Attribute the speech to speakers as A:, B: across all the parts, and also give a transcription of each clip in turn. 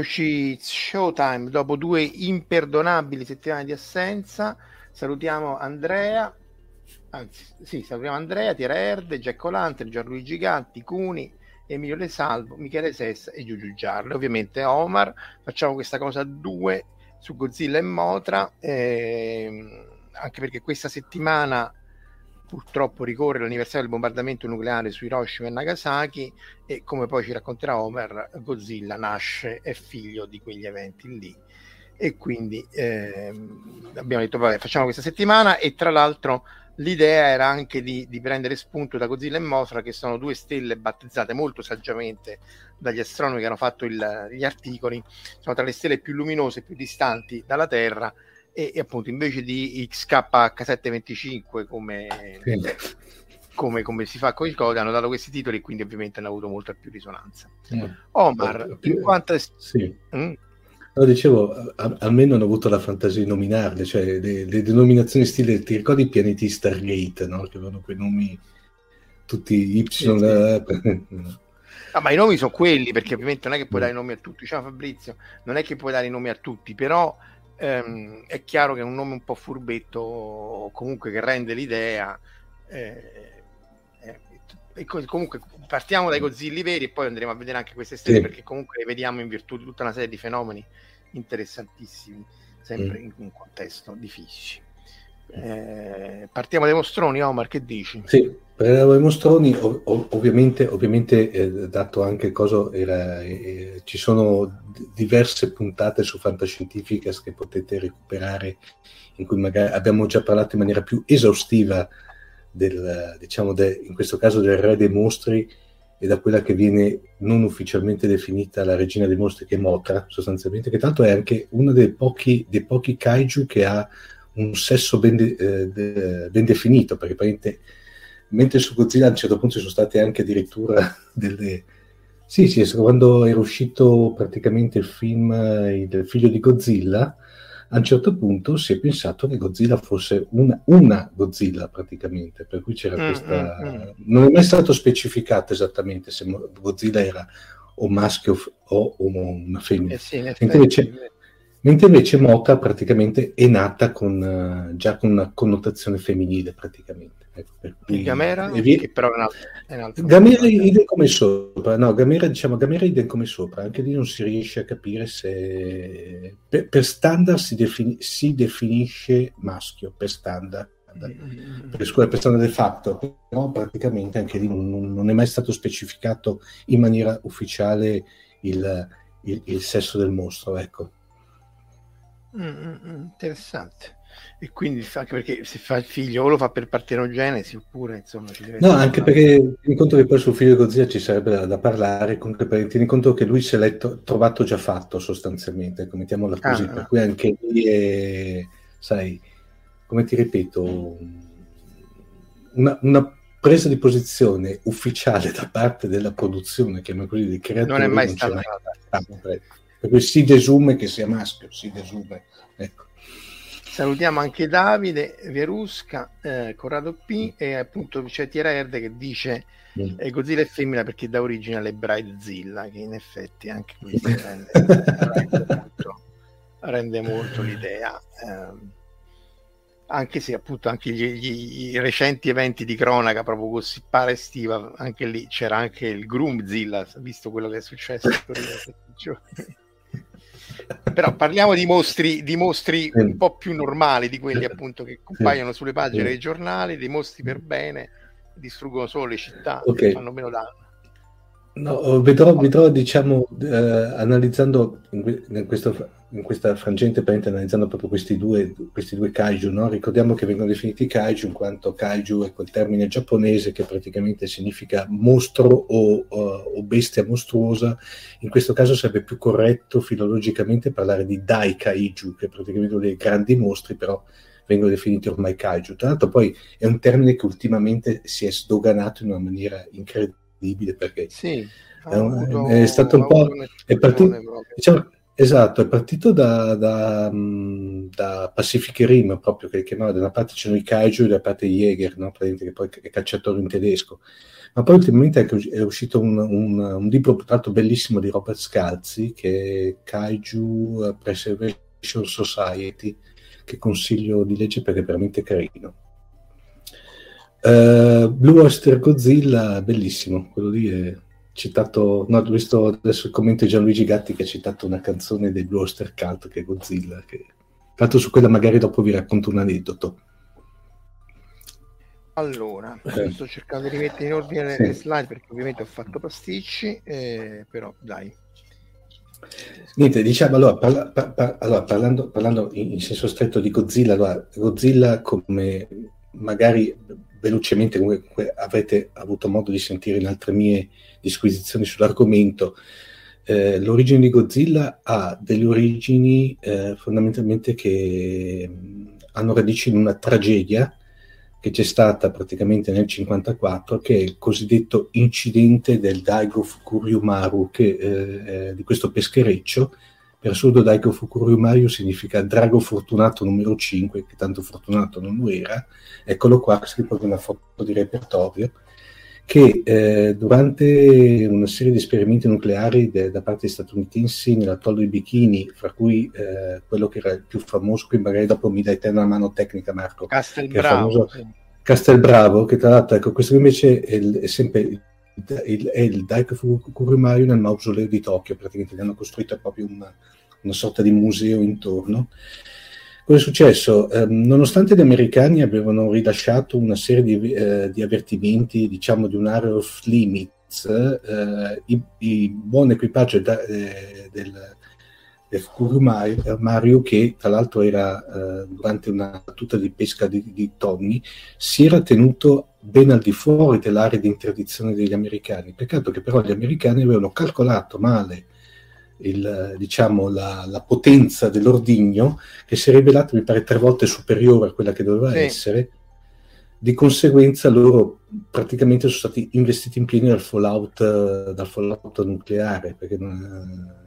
A: Eccoci, Showtime, dopo due imperdonabili settimane di assenza, salutiamo Andrea, anzi sì, salutiamo Andrea, Tiera Erde, Jack O'Lantern, Gianluigi Gatti, Cuni, Emilio Le Salvo, Michele Sessa e Giugiu Giarle. Ovviamente Omar, facciamo questa cosa a due su Godzilla e Motra, ehm, anche perché questa settimana purtroppo ricorre l'anniversario del bombardamento nucleare su Hiroshima e Nagasaki e come poi ci racconterà Homer, Godzilla nasce, è figlio di quegli eventi lì. E quindi ehm, abbiamo detto vabbè facciamo questa settimana e tra l'altro l'idea era anche di, di, prendere spunto da Godzilla e Mothra che sono due stelle battezzate molto saggiamente dagli astronomi che hanno fatto il, gli articoli sono tra le stelle più luminose più distanti dalla Terra e, e appunto invece di XKH725 come, come, come, si fa con il code hanno dato questi titoli e quindi ovviamente hanno avuto molta più risonanza. Mm. Omar, in quanto...
B: Sì. Mm? No, dicevo, a, almeno hanno avuto la fantasia di nominarle, cioè le, le denominazioni stile, ti ricordi i pianeti Stargate, no? Che avevano quei nomi tutti Y. Sì, sì. La...
A: Ah, ma i nomi sono quelli, perché ovviamente non è che puoi dare i nomi a tutti. Ciao Fabrizio, non è che puoi dare i nomi a tutti, però ehm, è chiaro che è un nome un po' furbetto comunque che rende l'idea. Eh, eh, e comunque partiamo dai Godzilli veri e poi andremo a vedere anche queste stelle sì. perché comunque le vediamo in virtù di tutta una serie di fenomeni interessantissimi, sempre mm. in un contesto difficile. Eh, partiamo dai mostroni, Omar, che dici?
B: Sì, per i mostroni ov- ovviamente, ovviamente eh, dato anche il coso, era, eh, ci sono d- diverse puntate su Fantascientificas che potete recuperare, in cui magari abbiamo già parlato in maniera più esaustiva del, diciamo, de, in questo caso del re dei mostri e da quella che viene non ufficialmente definita la regina dei mostri, che è Motra, sostanzialmente, che tanto è anche uno dei pochi, dei pochi kaiju che ha un sesso ben, de, eh, de, ben definito, perché mentre su Godzilla a un certo punto ci sono state anche addirittura delle... Sì, sì, quando era uscito praticamente il film Il figlio di Godzilla, a un certo punto si è pensato che Godzilla fosse una, una Godzilla praticamente, per cui c'era mm, questa... Mm, mm. Non è mai stato specificato esattamente se Godzilla era o maschio o, o una femmina. Eh sì, invece, mentre invece Mocha praticamente è nata con, uh, già con una connotazione femminile praticamente.
A: Ecco, cui, Gamera? Vi... Che però è un altro,
B: è un altro Gamera idem come sopra, no, Gamera, diciamo, Gamera idem come sopra, anche lì non si riesce a capire se... Per, per standard si, defini... si, definisce maschio, per standard. Mm-hmm. Per, scuola, per standard de facto, però praticamente anche lì non, non, è mai stato specificato in maniera ufficiale il, il, il sesso del mostro, ecco.
A: Mm, mm, mm, interessante. E quindi anche perché se fa il figlio o lo fa per partenogenesi oppure insomma
B: No, anche perché tieni conto che poi sul figlio di Godzilla ci sarebbe da, da parlare, comunque per, tieni conto che lui si è letto, trovato già fatto sostanzialmente, mettiamola così, ah, per cui anche lì è, sai, come ti ripeto, una, una presa di posizione ufficiale da parte della produzione, chiamiamo così, dei creatori,
A: non è mai stata.
B: Per cui si desume che sia maschio, si desume. Ecco.
A: Salutiamo anche Davide Verusca, eh, Corrado P e appunto c'è Tiera Erde che dice eh, Godzilla è femmina perché da origine alle Bridezilla, che in effetti anche questo rende, rende, molto, rende, molto, l'idea. Eh, anche se appunto anche gli, gli, i recenti eventi di cronaca proprio gossipare estiva, anche lì c'era anche il Groomzilla, visto quello che è successo a giorni. Però parliamo di mostri, di mostri un po' più normali di quelli appunto che compaiono sulle pagine dei giornali, dei mostri per bene distruggono solo le città okay. fanno meno danno.
B: No, vedrò, vedrò diciamo, eh, analizzando in, in, questo, in, questa frangente, analizzando proprio questi due, questi due kaiju, no? ricordiamo che vengono definiti kaiju in quanto kaiju è quel termine giapponese che praticamente significa mostro o, o, o bestia mostruosa, in questo caso sarebbe più corretto filologicamente parlare di dai kaiju, che praticamente dei grandi mostri, però vengono definiti ormai kaiju. Tra l'altro poi è un termine che ultimamente si è sdoganato in una maniera incredibile perché
A: sì,
B: è, un, è, stato un po'... È partito, diciamo, esatto, è partito da, da, da, Pacific Rim proprio, che chiamava da una parte c'erano i kaiju e da parte i Jäger, no? che poi è cacciatore in tedesco. Ma poi ultimamente è uscito un, un, un libro, tra l'altro bellissimo, di Robert Scalzi, che è Kaiju Preservation Society, che consiglio di leggere perché è veramente carino. Uh, Blue Oyster Godzilla, bellissimo, quello lì è citato, no, ho visto adesso il commento di Gianluigi Gatti che ha citato una canzone dei Blue Cult che è Godzilla, che... tra l'altro su quella magari dopo vi racconto un aneddoto.
A: Allora, eh. sto cercando di mettere in ordine sì. le slide perché ovviamente ho fatto pasticci, eh, però dai,
B: Niente, diciamo allora, parla, par, par, allora parlando, parlando in, senso stretto di Godzilla, allora, Godzilla come magari velocemente come avrete avuto modo di sentire in altre mie disquisizioni sull'argomento, eh, l'origine di Godzilla ha delle origini eh, fondamentalmente che hanno radici in una tragedia che c'è stata praticamente nel 1954, che è il cosiddetto incidente del Daigo Fukuryumaru, che, eh, eh, di questo peschereccio. Per assurdo Daigo Fukuryumaru significa drago fortunato numero 5, che tanto fortunato non lo era. Eccolo qua, si proprio una foto di repertorio, che eh, durante una serie di esperimenti nucleari de- da parte statunitensi nell'atollo di Bikini, fra cui eh, quello che era il più famoso, qui magari dopo mi dai te una mano tecnica Marco,
A: Castelbravo,
B: che Castelbravo, che tra l'altro ecco, questo invece è, il, è sempre il, il, è il Daiko Fukuryumaru nel mausoleo di Tokyo, praticamente gli hanno costruito proprio una, una sorta di museo intorno. Cosa è successo? Eh, nonostante gli americani avevano rilasciato una serie di, eh, di avvertimenti, diciamo, di un area of limits, eh, il, il, buon equipaggio da, eh, del, del Mario, che tra l'altro era eh, durante una battuta di pesca di, di tonni, si era tenuto ben al di fuori dell'area di interdizione degli americani. Peccato che però gli americani avevano calcolato male il, diciamo, la, la, potenza dell'ordigno che si è rivelata, mi pare, tre volte superiore a quella che doveva sì. essere. Di conseguenza loro praticamente sono stati investiti in pieno dal fallout, dal fallout nucleare. Perché non,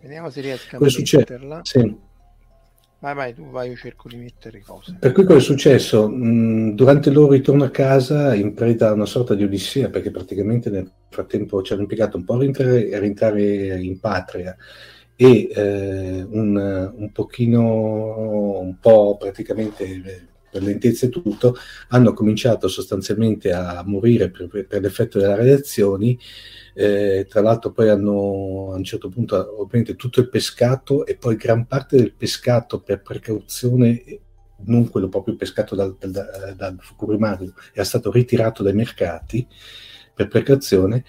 A: Vediamo se riesco a metterla. Sì. Vai, vai, tu vai, io cerco di mettere cose.
B: Per cui cosa è successo? Mm, durante il loro ritorno a casa, in preda a una sorta di odissea, perché praticamente nel frattempo ci hanno impiegato un po' a rientrare, a rientrare in patria e eh, un, un pochino, un po' praticamente per lentezza e tutto, hanno cominciato sostanzialmente a morire per, per l'effetto delle radiazioni eh, tra l'altro poi hanno a un certo punto ovviamente tutto il pescato e poi gran parte del pescato per precauzione non quello proprio pescato dal, dal, dal Fukurimari, era stato ritirato dai mercati per precauzione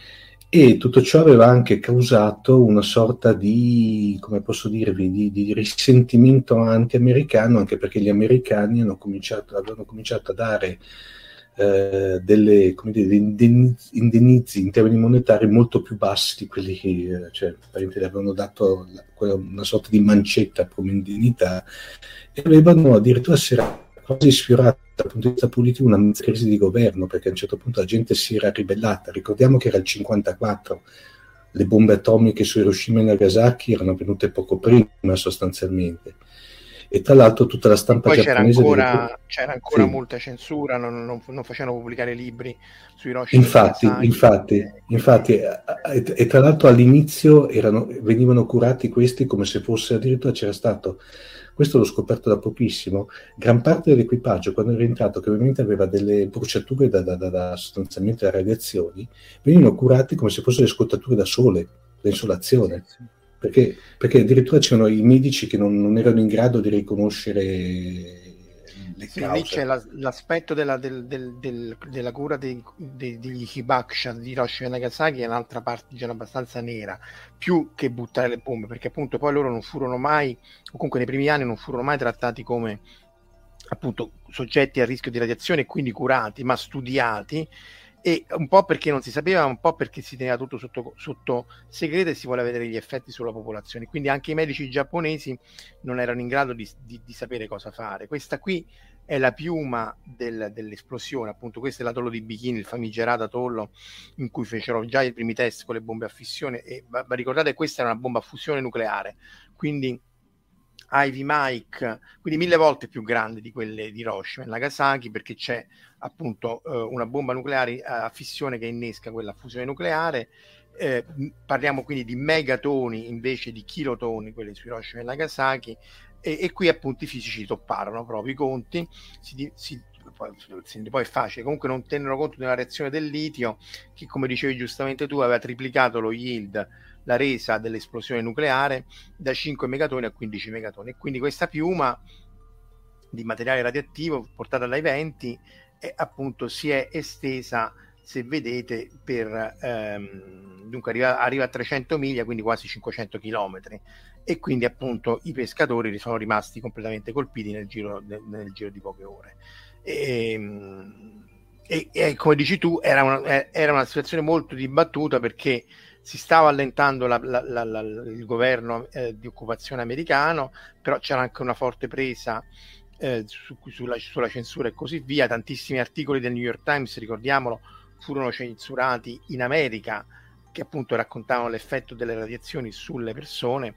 B: e tutto ciò aveva anche causato una sorta di, come posso dirvi, di, di risentimento anti-americano, anche perché gli americani cominciato, avevano cominciato a dare eh, delle, dire, indennizi, indennizi, in termini monetari molto più bassi di quelli che eh, cioè, le avevano dato la, una sorta di mancetta come indennità e avevano addirittura si era quasi sfiorato dal punto di vista politico una crisi di governo perché a un certo punto la gente si era ribellata. Ricordiamo che era il 54 le bombe atomiche su Hiroshima e Nagasaki erano venute poco prima sostanzialmente e tra l'altro tutta la stampa
A: poi c'era ancora, c'era ancora sì. molta censura non, non, non, facevano pubblicare libri sui Hiroshima
B: infatti, infatti, infatti e, e, tra l'altro all'inizio erano, venivano curati questi come se fosse addirittura c'era stato questo l'ho scoperto da pochissimo, gran parte dell'equipaggio quando è rientrato, che ovviamente aveva delle bruciature da, da, da, da sostanzialmente da radiazioni, venivano curati come se fossero le scottature da sole, da insolazione. Sì, sì. Perché, perché addirittura c'erano i medici che non, non erano in grado di riconoscere
A: le sì, lì c'è la, l'aspetto della, del, del, del, della cura dei, dei, degli Hibakusha di Hiroshima e Nagasaki è un'altra parte diciamo, abbastanza nera, più che buttare le bombe, perché appunto poi loro non furono mai, o comunque nei primi anni non furono mai trattati come appunto soggetti a rischio di radiazione e quindi curati, ma studiati e un po' perché non si sapeva, un po' perché si teneva tutto sotto, sotto, segreto e si voleva vedere gli effetti sulla popolazione. Quindi anche i medici giapponesi non erano in grado di, di, di sapere cosa fare. Questa qui è la piuma del, dell'esplosione, appunto questo è l'atollo di Bikini, il famigerato atollo in cui fecero già i primi test con le bombe a fissione e ma, ma ricordate questa era una bomba a fusione nucleare, quindi Ivy Mike, quindi mille volte più grande di quelle di Hiroshima e Nagasaki perché c'è appunto eh, una bomba nucleare a fissione che innesca quella fusione nucleare. Eh, parliamo quindi di megatoni invece di kilotoni, quelli su Hiroshima e Nagasaki, e, e qui appunto i fisici topparono proprio i conti, si, si, poi, poi è facile, comunque non tennero conto della reazione del litio che come dicevi giustamente tu aveva triplicato lo yield la resa dell'esplosione nucleare da 5 megatoni a 15 megatoni. E quindi questa piuma di materiale radioattivo portata dai venti è, appunto si è estesa se vedete per ehm, dunque arriva, arriva, a 300 miglia quindi quasi 500 chilometri e quindi appunto i pescatori sono rimasti completamente colpiti nel giro, nel, nel giro di poche ore ehm, e, e, e, come dici tu era una, era una situazione molto dibattuta perché si stava allentando la, la, la, il governo eh, di occupazione americano, però c'era anche una forte presa eh, su, sulla, sulla, censura e così via. Tantissimi articoli del New York Times, ricordiamolo, furono censurati in America che appunto raccontavano l'effetto delle radiazioni sulle persone.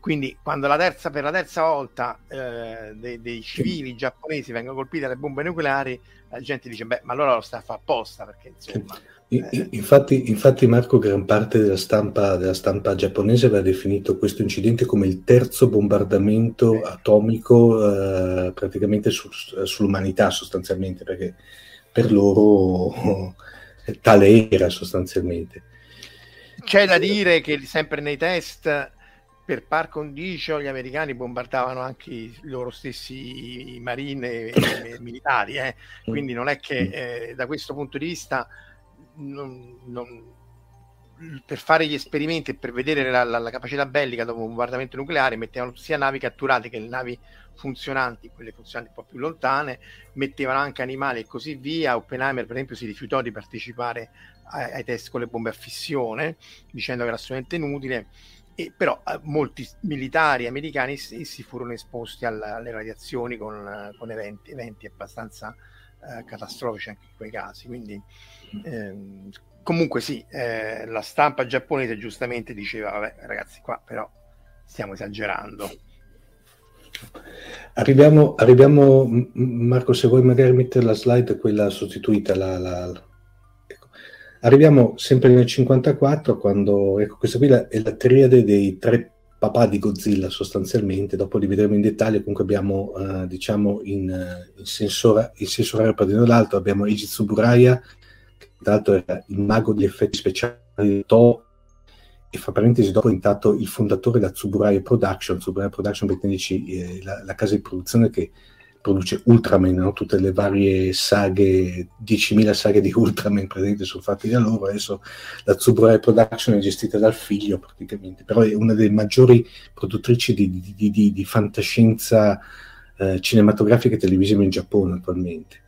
A: Quindi quando la terza, per la terza volta eh, dei, dei, civili giapponesi vengono colpiti dalle bombe nucleari, la gente dice, beh, ma allora lo sta a fare apposta, perché insomma...
B: Infatti, infatti, Marco, gran parte della stampa, della stampa, giapponese aveva definito questo incidente come il terzo bombardamento atomico eh, praticamente su, sull'umanità sostanzialmente, perché per loro tale era sostanzialmente.
A: C'è da dire che sempre nei test per par condicio gli americani bombardavano anche i loro stessi marine e militari, eh? quindi non è che eh, da questo punto di vista non, non, per fare gli esperimenti e per vedere la, la, la, capacità bellica dopo un bombardamento nucleare mettevano sia navi catturate che navi funzionanti, quelle funzionanti un po' più lontane, mettevano anche animali e così via. Oppenheimer, per esempio, si rifiutò di partecipare ai, ai test con le bombe a fissione, dicendo che era assolutamente inutile. E, però eh, molti militari americani si, si furono esposti alla, alle radiazioni con, con eventi, eventi abbastanza eh, catastrofici anche in quei casi. Quindi eh, comunque sì, eh, la stampa giapponese giustamente diceva, vabbè ragazzi qua però stiamo esagerando.
B: Arriviamo, arriviamo, Marco, se vuoi magari mettere la slide, quella sostituita, la, la, ecco. arriviamo sempre nel 54, quando, ecco, questa qui è la triade dei tre papà di Godzilla sostanzialmente, dopo li vedremo in dettaglio, comunque abbiamo, uh, diciamo, in, uh, in, sensora, in sensorario partendo dall'alto, abbiamo Eiji Tsuburaya, tra l'altro era il mago degli effetti speciali di To e fra parentesi dopo è diventato il fondatore della Tsuburaya Production, Tsuburaya Production per eh, la, la, casa di produzione che produce Ultraman, no? tutte le varie saghe, 10.000 saghe di Ultraman presenti sono fatte da loro, adesso la Tsuburaya Production è gestita dal figlio praticamente, però è una delle maggiori produttrici di, di, di, di fantascienza eh, cinematografica e televisiva in Giappone attualmente.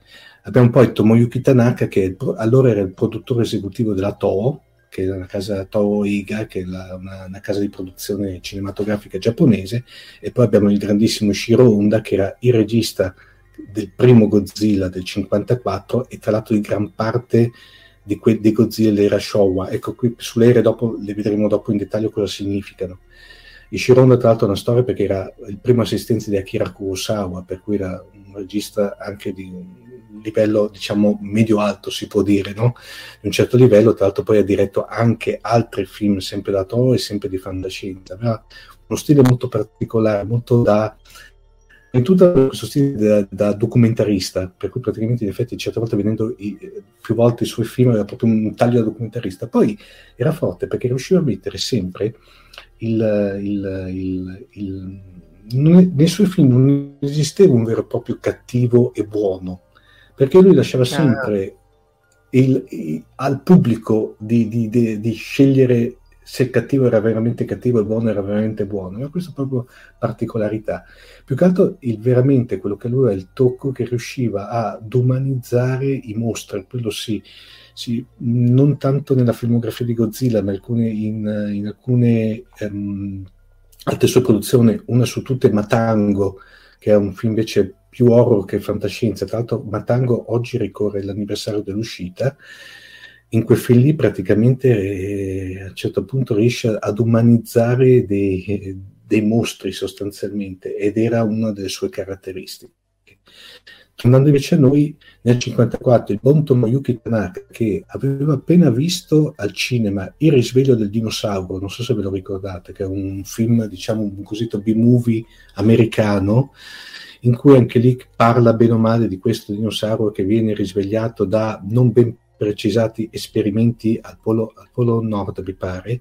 B: Abbiamo poi Tomoyuki Tanaka, che allora era il produttore esecutivo della Toho, che è una casa Toho che è la, una, una, casa di produzione cinematografica giapponese, e poi abbiamo il grandissimo Shiro Honda, che era il regista del primo Godzilla del 54 e tra l'altro di gran parte di que- dei Godzilla dell'era Showa. Ecco, qui sulle ere dopo le vedremo dopo in dettaglio cosa significano. Ishiro Honda, tra l'altro, è una storia perché era il primo assistente di Akira Kurosawa, per cui era un regista anche di un livello diciamo medio-alto si può dire, no? di un certo livello, tra l'altro poi ha diretto anche altri film sempre da Toro e sempre di fantascienza, aveva uno stile molto particolare, molto da in tutto questo stile da, da, documentarista, per cui praticamente in effetti certe volte vedendo i, più volte i suoi film era proprio un taglio da documentarista, poi era forte perché riusciva a mettere sempre il, il, il, il non, nei suoi film non esisteva un vero e proprio cattivo e buono, perché lui lasciava sempre il, il, al pubblico di, di, di, di, scegliere se il cattivo era veramente cattivo e il buono era veramente buono. Era questa proprio particolarità. Più che altro, il, veramente quello che lui ha il tocco che riusciva ad umanizzare i mostri, quello sì, sì, non tanto nella filmografia di Godzilla, ma alcune, in, in, alcune um, altre sue produzioni, una su tutte Matango, che è un film invece più horror che fantascienza. Tra l'altro, Matango oggi ricorre l'anniversario dell'uscita. In quel film lì praticamente eh, a un certo punto riesce ad umanizzare dei, dei mostri sostanzialmente ed era una delle sue caratteristiche. Tornando invece a noi, nel 1954 il buon Tomoyuki Tanaka, che aveva appena visto al cinema Il risveglio del dinosauro, non so se ve lo ricordate, che è un film, diciamo, un cosiddetto B-movie americano, in cui anche lì parla bene o male di questo dinosauro che viene risvegliato da non ben precisati esperimenti al polo, al polo nord, mi pare,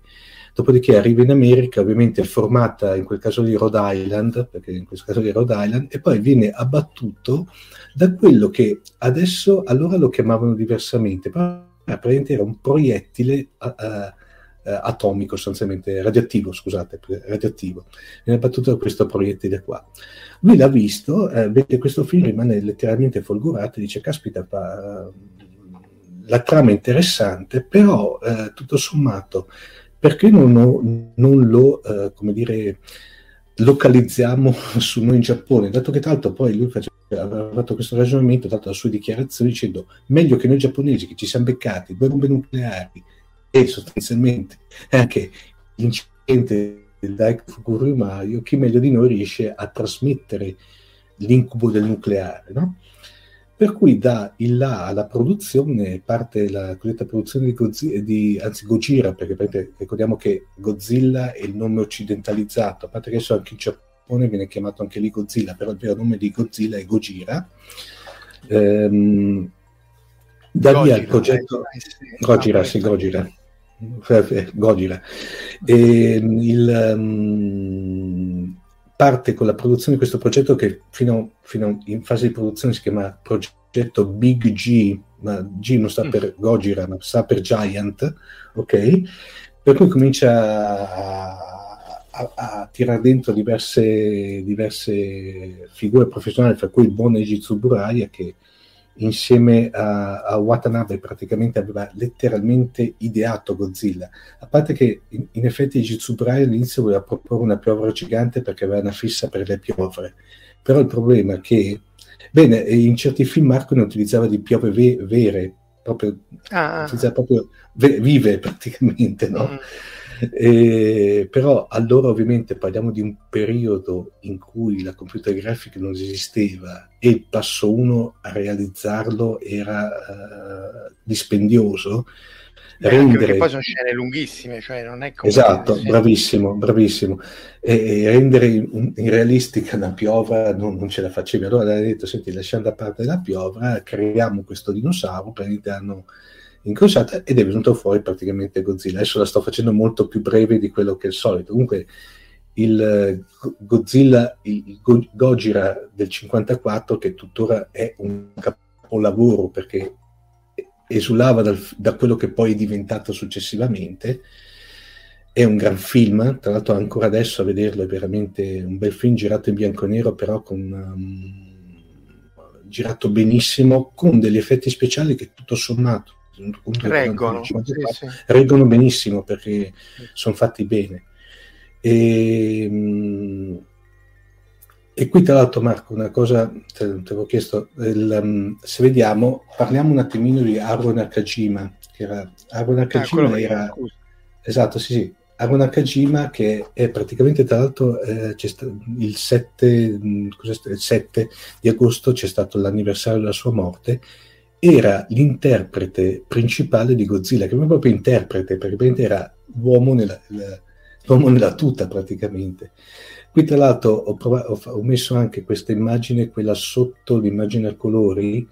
B: dopodiché arriva in America, ovviamente formata in quel caso di Rhode Island, perché in questo caso di Rhode Island, e poi viene abbattuto da quello che adesso allora lo chiamavano diversamente, però praticamente era un proiettile uh, uh, atomico, sostanzialmente radioattivo, scusate, radioattivo. Viene abbattuto da questo proiettile qua. Lui l'ha visto, eh, vede questo film, rimane letteralmente folgorato e dice, caspita, pa, la trama è interessante, però eh, tutto sommato perché non, non lo, eh, come dire, localizziamo su noi in Giappone, dato che tanto poi lui faceva, aveva fatto questo ragionamento, dato la sua dichiarazione, dicendo meglio che noi giapponesi che ci siamo beccati due bombe nucleari e sostanzialmente anche l'incidente del Daiko Fukushima, chi meglio di noi riesce a trasmettere l'incubo del nucleare, no? Per cui da il là alla produzione parte la cosiddetta produzione di, Godzilla, di anzi Gojira, perché ricordiamo che Godzilla è il nome occidentalizzato, a parte che adesso anche in Giappone viene chiamato anche lì Godzilla, però il vero nome di Godzilla è Gojira. Ehm, da lì al progetto Gojira, sì, Gojira. Gojira. E, il, um, parte con la produzione di questo progetto che fino, fino in fase di produzione si chiama progetto Big G, ma G non sta per mm. Gojira, ma sta per Giant, ok? Per cui comincia a, a, a tirare dentro diverse, diverse, figure professionali, fra cui il buon Eiji Tsuburaya che insieme a, a, Watanabe praticamente aveva letteralmente ideato Godzilla. A parte che in, in effetti Jitsubrai all'inizio voleva proporre una piovra gigante perché aveva una fissa per le piovre. Però il problema è che, bene, in certi film Marco ne utilizzava di piove ve- vere, proprio, ah. utilizzava proprio ve- vive praticamente, no? Mm. Eh, però allora ovviamente parliamo di un periodo in cui la computer graphic non esisteva e il passo 1 a realizzarlo era uh, dispendioso.
A: Beh, rendere... poi sono scene lunghissime, cioè non è come
B: Esatto, scene... bravissimo, bravissimo. E, e rendere in, in, realistica una piovra non, non, ce la facevi. Allora ha detto, senti, lasciamo da parte la piovra, creiamo questo dinosauro, praticamente hanno incrociata ed è venuto fuori praticamente Godzilla. Adesso la sto facendo molto più breve di quello che è il solito. Comunque il eh, Godzilla, il Gojira del 54, che tuttora è un capolavoro perché esulava dal, da quello che poi è diventato successivamente, è un gran film, tra l'altro ancora adesso a vederlo è veramente un bel film girato in bianco e nero, però con... Um, girato benissimo, con degli effetti speciali che tutto sommato
A: reggono, sì,
B: sì. reggono benissimo perché sono fatti bene. E, ehm, e qui tra l'altro Marco, una cosa te, te avevo chiesto, il, um, se vediamo, parliamo un attimino di Aaron Nakajima, che era, Aaron Nakajima ah, era... Esatto, sì, sì. Aaron Nakajima che è praticamente tra l'altro eh, il, 7, il 7 di agosto c'è stato l'anniversario della sua morte era l'interprete principale di Godzilla, che non proprio interprete, perché era l'uomo nella, l'uomo nella tuta praticamente. Qui tra l'altro ho, provato, ho, messo anche questa immagine, quella sotto l'immagine a colori,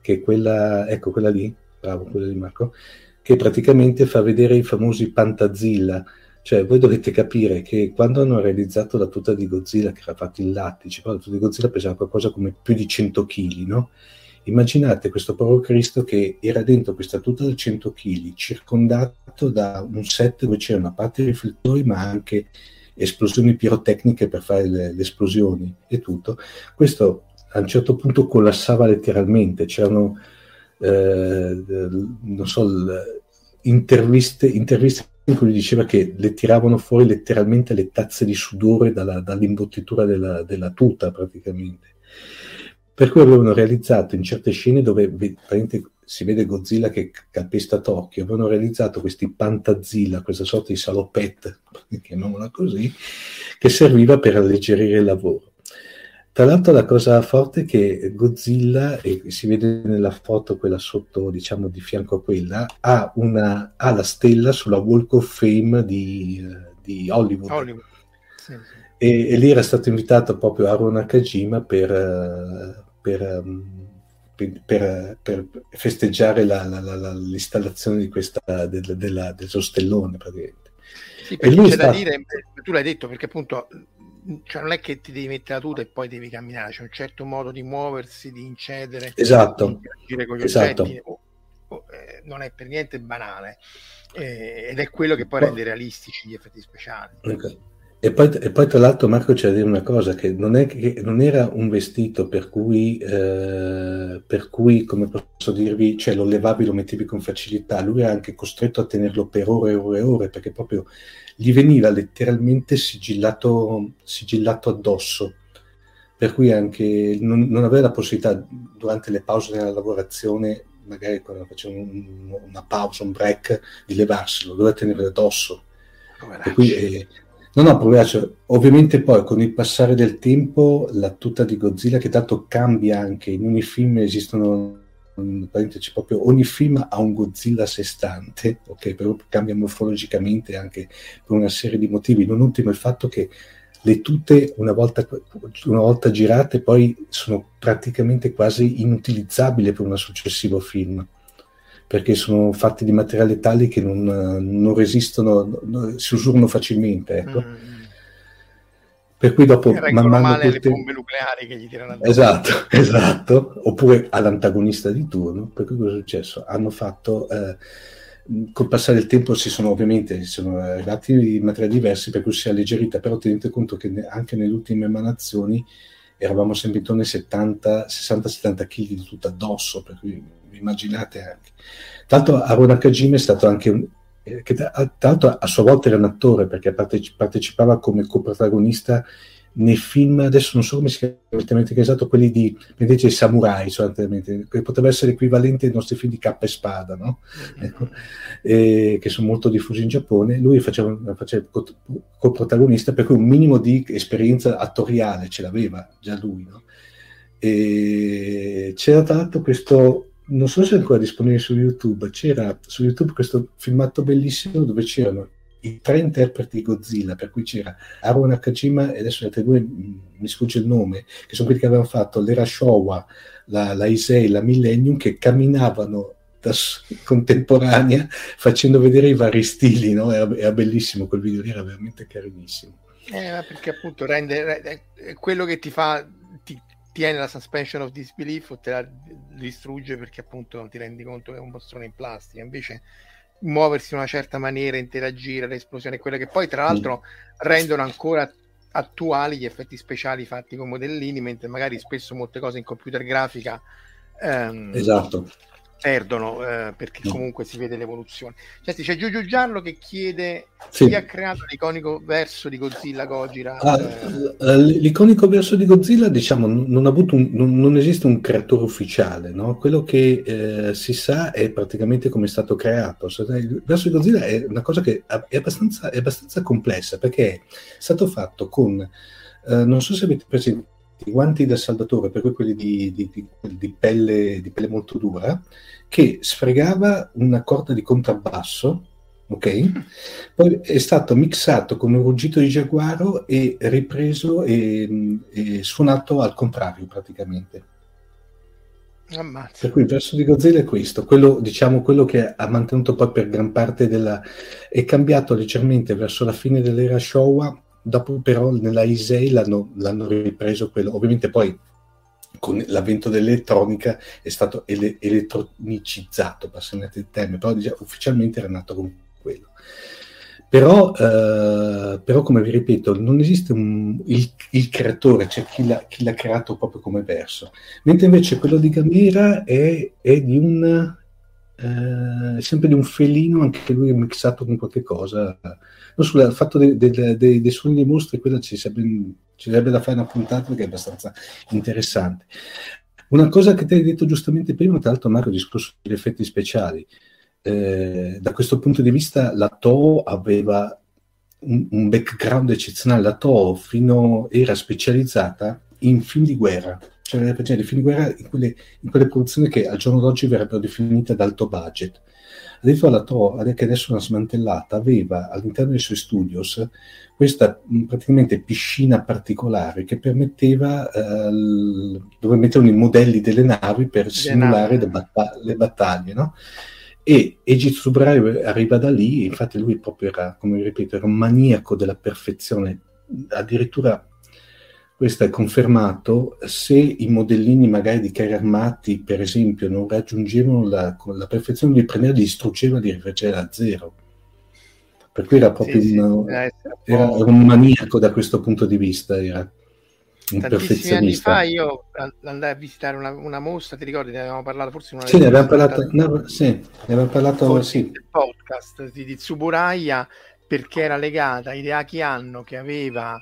B: che è quella, ecco quella lì, bravo, quella di Marco, che praticamente fa vedere i famosi Pantazilla. Cioè, voi dovete capire che quando hanno realizzato la tuta di Godzilla, che era fatta in lattice, poi la tuta di Godzilla pesava qualcosa come più di 100 kg, no? Immaginate questo povero Cristo che era dentro questa tuta da 100 kg, circondato da un set dove c'erano a parte riflettori, ma anche esplosioni pirotecniche per fare le, le esplosioni e tutto. Questo a un certo punto collassava letteralmente, c'erano, eh, non so, interviste, interviste in cui diceva che le tiravano fuori letteralmente le tazze di sudore dalla, dall'imbottitura della, della, tuta praticamente. Per cui avevano realizzato in certe scene dove si vede Godzilla che calpesta Tokyo, avevano realizzato questi pantazilla, questa sorta di salopette, chiamiamola così, che serviva per alleggerire il lavoro. Tra l'altro la cosa forte è che Godzilla, e si vede nella foto quella sotto, diciamo di fianco a quella, ha, una, ha la stella sulla Walk of Fame di, di Hollywood. Hollywood. Sì, sì. E, e, lì era stato invitato proprio Aaron Nakajima per, per, per, per festeggiare la, la, la, l'installazione di questa, del, della, dello stellone praticamente.
A: Sì, perché c'è sta... da dire, tu l'hai detto, perché appunto cioè non è che ti devi mettere la tuta e poi devi camminare, c'è un certo modo di muoversi, di incedere,
B: esatto.
A: di interagire con gli esatto. oggetti, oh, oh, eh, non è per niente banale eh, ed è quello che poi rende realistici gli effetti speciali.
B: Okay. E poi, e poi, tra l'altro Marco c'è da dire una cosa, che non, è, che non era un vestito per cui, eh, per cui, come posso dirvi, cioè lo levavi, lo mettevi con facilità, lui era anche costretto a tenerlo per ore e ore e ore, perché proprio gli veniva letteralmente sigillato, sigillato addosso, per cui anche non, non, aveva la possibilità durante le pause nella lavorazione, magari quando faceva un, una pausa, un break, di levarselo, doveva tenerlo addosso. Per cui, eh, No, no, Proviacio, ovviamente poi con il passare del tempo la tuta di Godzilla che tanto cambia anche, in ogni film esistono, proprio, ogni film ha un Godzilla a sé stante, ok, però cambia morfologicamente anche per una serie di motivi, non ultimo il fatto che le tute una volta, una volta girate poi sono praticamente quasi inutilizzabili per un successivo film perché sono fatti di materiali tali che non, non resistono, non, si usurano facilmente. Ecco. Mm. Per cui dopo
A: man mano male tutte... le bombe nucleari che gli tirano addosso.
B: Esatto, esatto, oppure all'antagonista di turno. Per cui cosa è successo? Hanno fatto, eh, col passare del tempo si sono ovviamente si sono arrivati materiali diversi per cui si è alleggerita, però tenete conto che anche nelle ultime emanazioni eravamo sempre intorno ai 60-70 kg di tutto addosso, per cui immaginate anche. Tra l'altro Nakajima è stato anche un, eh, che tra l'altro a sua volta era un attore perché partecipava come coprotagonista nei film, adesso non so come si chiama esatto, quelli di vedete, i samurai, che poteva essere equivalente ai nostri film di cappa e spada, no? Mm-hmm. ecco, e, che sono molto diffusi in Giappone. Lui faceva, faceva coprotagonista, per cui un minimo di esperienza attoriale ce l'aveva già lui. No? E c'era tra l'altro questo non so se è ancora disponibile su YouTube, c'era su YouTube questo filmato bellissimo dove c'erano i tre interpreti Godzilla, per cui c'era Aaron Nakajima e adesso le altre due mi sfugge il nome, che sono quelli che avevano fatto l'era Showa, la, la Isei, la Millennium, che camminavano da, contemporanea facendo vedere i vari stili, no? era, era, bellissimo quel video lì, era veramente carinissimo.
A: Eh, perché appunto rende, quello che ti fa tiene la suspension of disbelief o te la distrugge perché appunto non ti rendi conto che è un mostrone in plastica invece muoversi in una certa maniera interagire l'esplosione quelle che poi tra l'altro rendono ancora attuali gli effetti speciali fatti con modellini mentre magari spesso molte cose in computer grafica
B: ehm, esatto
A: perdono eh, perché comunque si vede l'evoluzione. Senti, c'è Giulio Giallo che chiede sì. chi ha creato l'iconico verso di Godzilla Gojira.
B: Ah, eh... L'iconico verso di Godzilla, diciamo, non, un, non, non esiste un creatore ufficiale, no? quello che eh, si sa è praticamente come è stato creato. Il verso di Godzilla è una cosa che è abbastanza, è abbastanza complessa perché è stato fatto con, eh, non so se avete presente i guanti da saldatore, per cui quelli di, di, di, pelle, di pelle molto dura, che sfregava una corda di contrabbasso, ok? Poi è stato mixato con un ruggito di giaguaro e ripreso e, e suonato al contrario praticamente. Ammazza. Per cui il verso di Godzilla è questo, quello, diciamo, quello che ha mantenuto poi per gran parte della... è cambiato leggermente verso la fine dell'era Showa, dopo però nella Isei l'hanno, l'hanno ripreso quello, ovviamente poi con l'avvento dell'elettronica è stato ele- elettronicizzato, passate il termine, però diciamo, ufficialmente era nato con quello. Però, eh, però, come vi ripeto, non esiste un, il, il, creatore, cioè chi l'ha, chi l'ha, creato proprio come verso. Mentre invece quello di Gamera è, è di un, eh, sempre di un felino, anche lui mixato con qualche cosa. Non sul fatto dei, dei, dei, dei suoni dei mostri, quella ci sarebbe, ci sarebbe da fare una puntata perché è abbastanza interessante. Una cosa che ti hai detto giustamente prima, tra l'altro Mario, il discorso degli effetti speciali. Eh, da questo punto di vista la Toho aveva un, un background eccezionale, la Toho fino, era specializzata in film di guerra, cioè le film di guerra in quelle, in quelle, produzioni che al giorno d'oggi verrebbero definite ad alto budget. Addirittura la Toho, che adesso è una smantellata, aveva all'interno dei suoi studios questa praticamente piscina particolare che permetteva, eh, dove mettevano i modelli delle navi per simulare le, battag- le battaglie, no? e Egit Subrai arriva da lì, infatti lui proprio era, come ripeto, era un maniaco della perfezione, addirittura questo è confermato, se i modellini magari di carri armati, per esempio, non raggiungevano la, la perfezione, li prendeva, li distruggeva, li rifaceva a zero. Per cui era proprio sì, un, sì, era un maniaco da questo punto di vista. Era
A: un Tantissimi anni fa io andai a visitare una, una, mostra, ti ricordi? Ne avevamo parlato forse una
B: Sì, ne avevamo parlato, no, sì, ne avevamo parlato sì.
A: podcast di, di Tsuburaya perché era legata a Hideaki Anno che aveva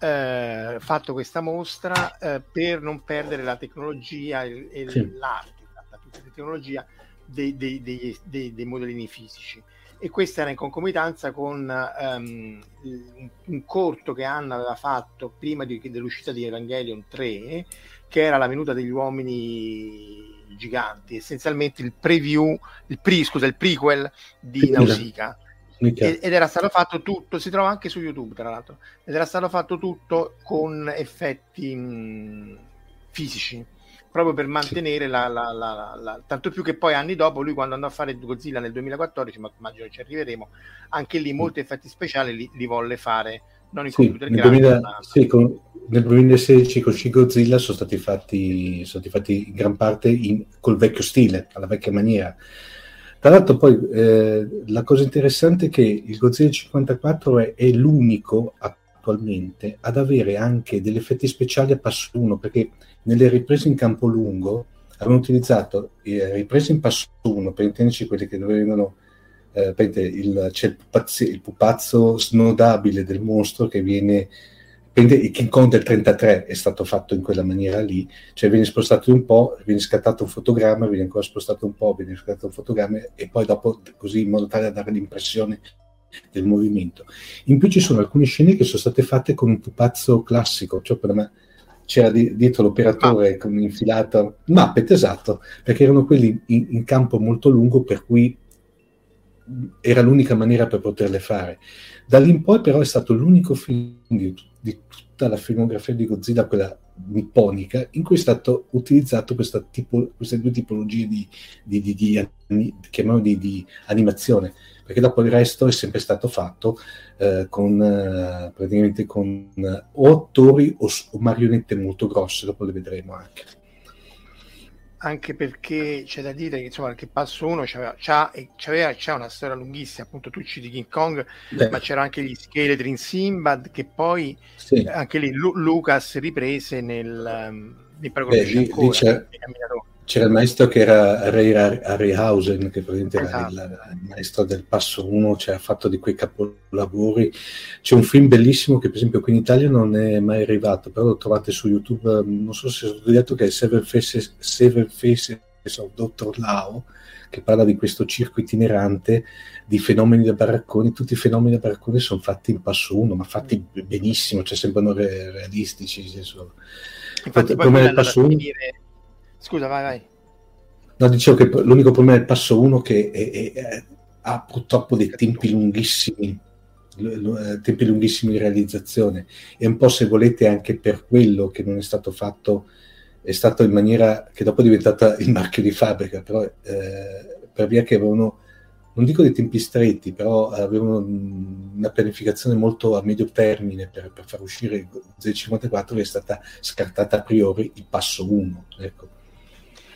A: eh, fatto questa mostra eh, per non perdere la tecnologia e, sì. l'arte, la, tecnologia dei, dei, dei, dei modellini fisici. E questa era in concomitanza con um, un, un, corto che Anna aveva fatto prima di, dell'uscita di Evangelion 3 che era la venuta degli uomini giganti essenzialmente il preview il, pre, scusa, il prequel di Nausicaa ed, ed era stato fatto tutto si trova anche su YouTube tra l'altro ed era stato fatto tutto con effetti mh, fisici proprio per mantenere sì. la, la, la, la, tanto più che poi anni dopo lui quando andò a fare Godzilla nel 2014 ma immagino che ci arriveremo anche lì molti mm. effetti speciali li, li, volle fare non in sì, computer
B: nel, 2000, ma... sì, con, nel 2016 con Shin Godzilla sono stati fatti, sono stati fatti in gran parte in, col vecchio stile alla vecchia maniera tra l'altro poi eh, la cosa interessante è che il Godzilla 54 è, è l'unico attualmente ad avere anche degli effetti speciali a passo 1 perché nelle riprese in campo lungo avevano utilizzato eh, riprese in passo 1 per intenderci quelle che dovevano eh, il, c'è il pupazzo, il pupazzo, snodabile del mostro che viene il King Kong del 33 è stato fatto in quella maniera lì cioè viene spostato un po' viene scattato un fotogramma viene ancora spostato un po' viene scattato un fotogramma e poi dopo così in modo tale da dare l'impressione del movimento in più ci sono alcune scene che sono state fatte con un pupazzo classico cioè per me c'era di, dietro l'operatore con infilato Muppet, esatto, perché erano quelli in, in, campo molto lungo per cui era l'unica maniera per poterle fare. Da lì in poi però è stato l'unico film di, di tutta la filmografia di Godzilla, quella nipponica, in cui è stato utilizzato tipo, queste due tipologie di, di, di, di, di animazione perché dopo il resto è sempre stato fatto eh, con eh, praticamente con eh, o attori o, o, marionette molto grosse, dopo le vedremo anche.
A: Anche perché c'è da dire che, insomma, che Passo 1 c'aveva, c'ha, c'aveva, c'ha una storia lunghissima, appunto tu citi King Kong, Beh. ma c'era anche gli scheletri in Simbad che poi sì. anche lì Lu- Lucas riprese nel, um,
B: Beh, lì, lì c'è, c'era il maestro che era Ray Harryhausen, che praticamente esatto. era il, il, maestro del passo 1, cioè ha fatto di quei capolavori. C'è un film bellissimo che per esempio qui in Italia non è mai arrivato, però lo trovate su YouTube, non so se ho detto che è Seven Faces, Seven Faces of Dr. Lao, che parla di questo circo itinerante di fenomeni da baracconi. Tutti i fenomeni da baracconi sono fatti in passo 1, ma fatti benissimo, cioè sembrano re- realistici.
A: Infatti, poi come nel passo 1... Scusa, vai, vai.
B: No, dicevo che l'unico problema del passo 1 che è, è, è, ha purtroppo dei tempi lunghissimi, eh, tempi lunghissimi di realizzazione e un po' se volete anche per quello che non è stato fatto è stato in maniera che dopo è diventata il marchio di fabbrica, però eh, per via che avevano, non dico dei tempi stretti, però avevano una pianificazione molto a medio termine per, per far uscire Z54 che è stata scartata a priori il passo 1. Ecco.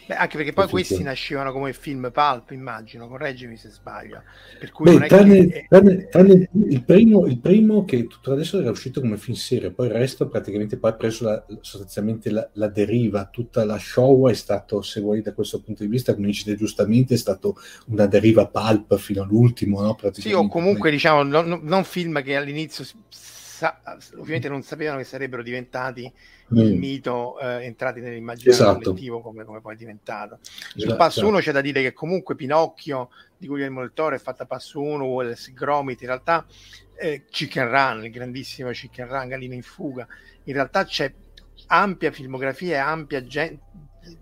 A: Beh, anche perché poi questi nascevano come film pulp, immagino, correggimi se sbaglio.
B: Per cui Beh, tranne, che... tranne, tranne il, primo, il, primo, che tutto adesso era uscito come film serie, poi il resto praticamente poi ha preso la, sostanzialmente la, la, deriva, tutta la show è stato, se vuoi da questo punto di vista, come dici giustamente, è stato una deriva pulp fino all'ultimo, no?
A: Sì, o comunque diciamo, non, non film che all'inizio sa- ovviamente non sapevano che sarebbero diventati mm. il mito eh, entrati nell'immaginario esatto. collettivo come, come, poi è diventato. Sul esatto. passo 1 c'è da dire che comunque Pinocchio di Guglielmo del Toro è fatta passo 1, Wallace Gromit, in realtà eh, Chicken Run, il grandissimo Chicken Run, Gallina in fuga, in realtà c'è ampia filmografia e ampia gen-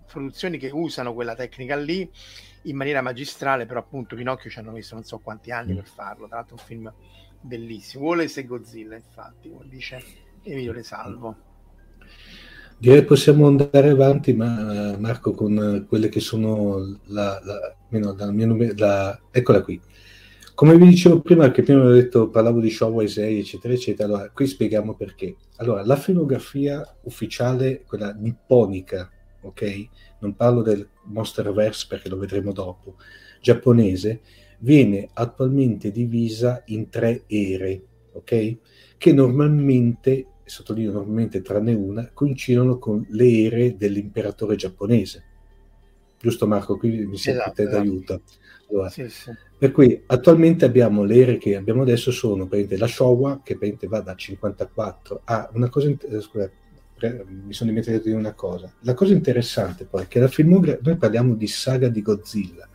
A: produzioni che usano quella tecnica lì in maniera magistrale, però appunto Pinocchio ci hanno messo non so quanti anni mm. per farlo, tra l'altro un film bellissimo. Wallace e Godzilla, infatti, come dice Emilio Le Salvo.
B: Direi possiamo andare avanti, ma Marco, con quelle che sono la, la, meno, la mia numero, la, eccola qui. Come vi dicevo prima, che prima avevo detto, parlavo di Showa 6, eccetera, eccetera, allora qui spieghiamo perché. Allora, la filmografia ufficiale, quella nipponica, ok? Non parlo del Monsterverse perché lo vedremo dopo, giapponese, viene attualmente divisa in tre ere, ok? Che normalmente, sottolineo normalmente tranne una, coincidono con le ere dell'imperatore giapponese. Giusto Marco? Qui mi sembra esatto, te esatto. d'aiuto. Allora, sì, sì. Per cui attualmente abbiamo le ere che abbiamo adesso sono la Showa che va da 54 a una cosa eh, mi sono dimenticato di una cosa. La cosa interessante poi è che la filmografia, noi parliamo di saga di Godzilla,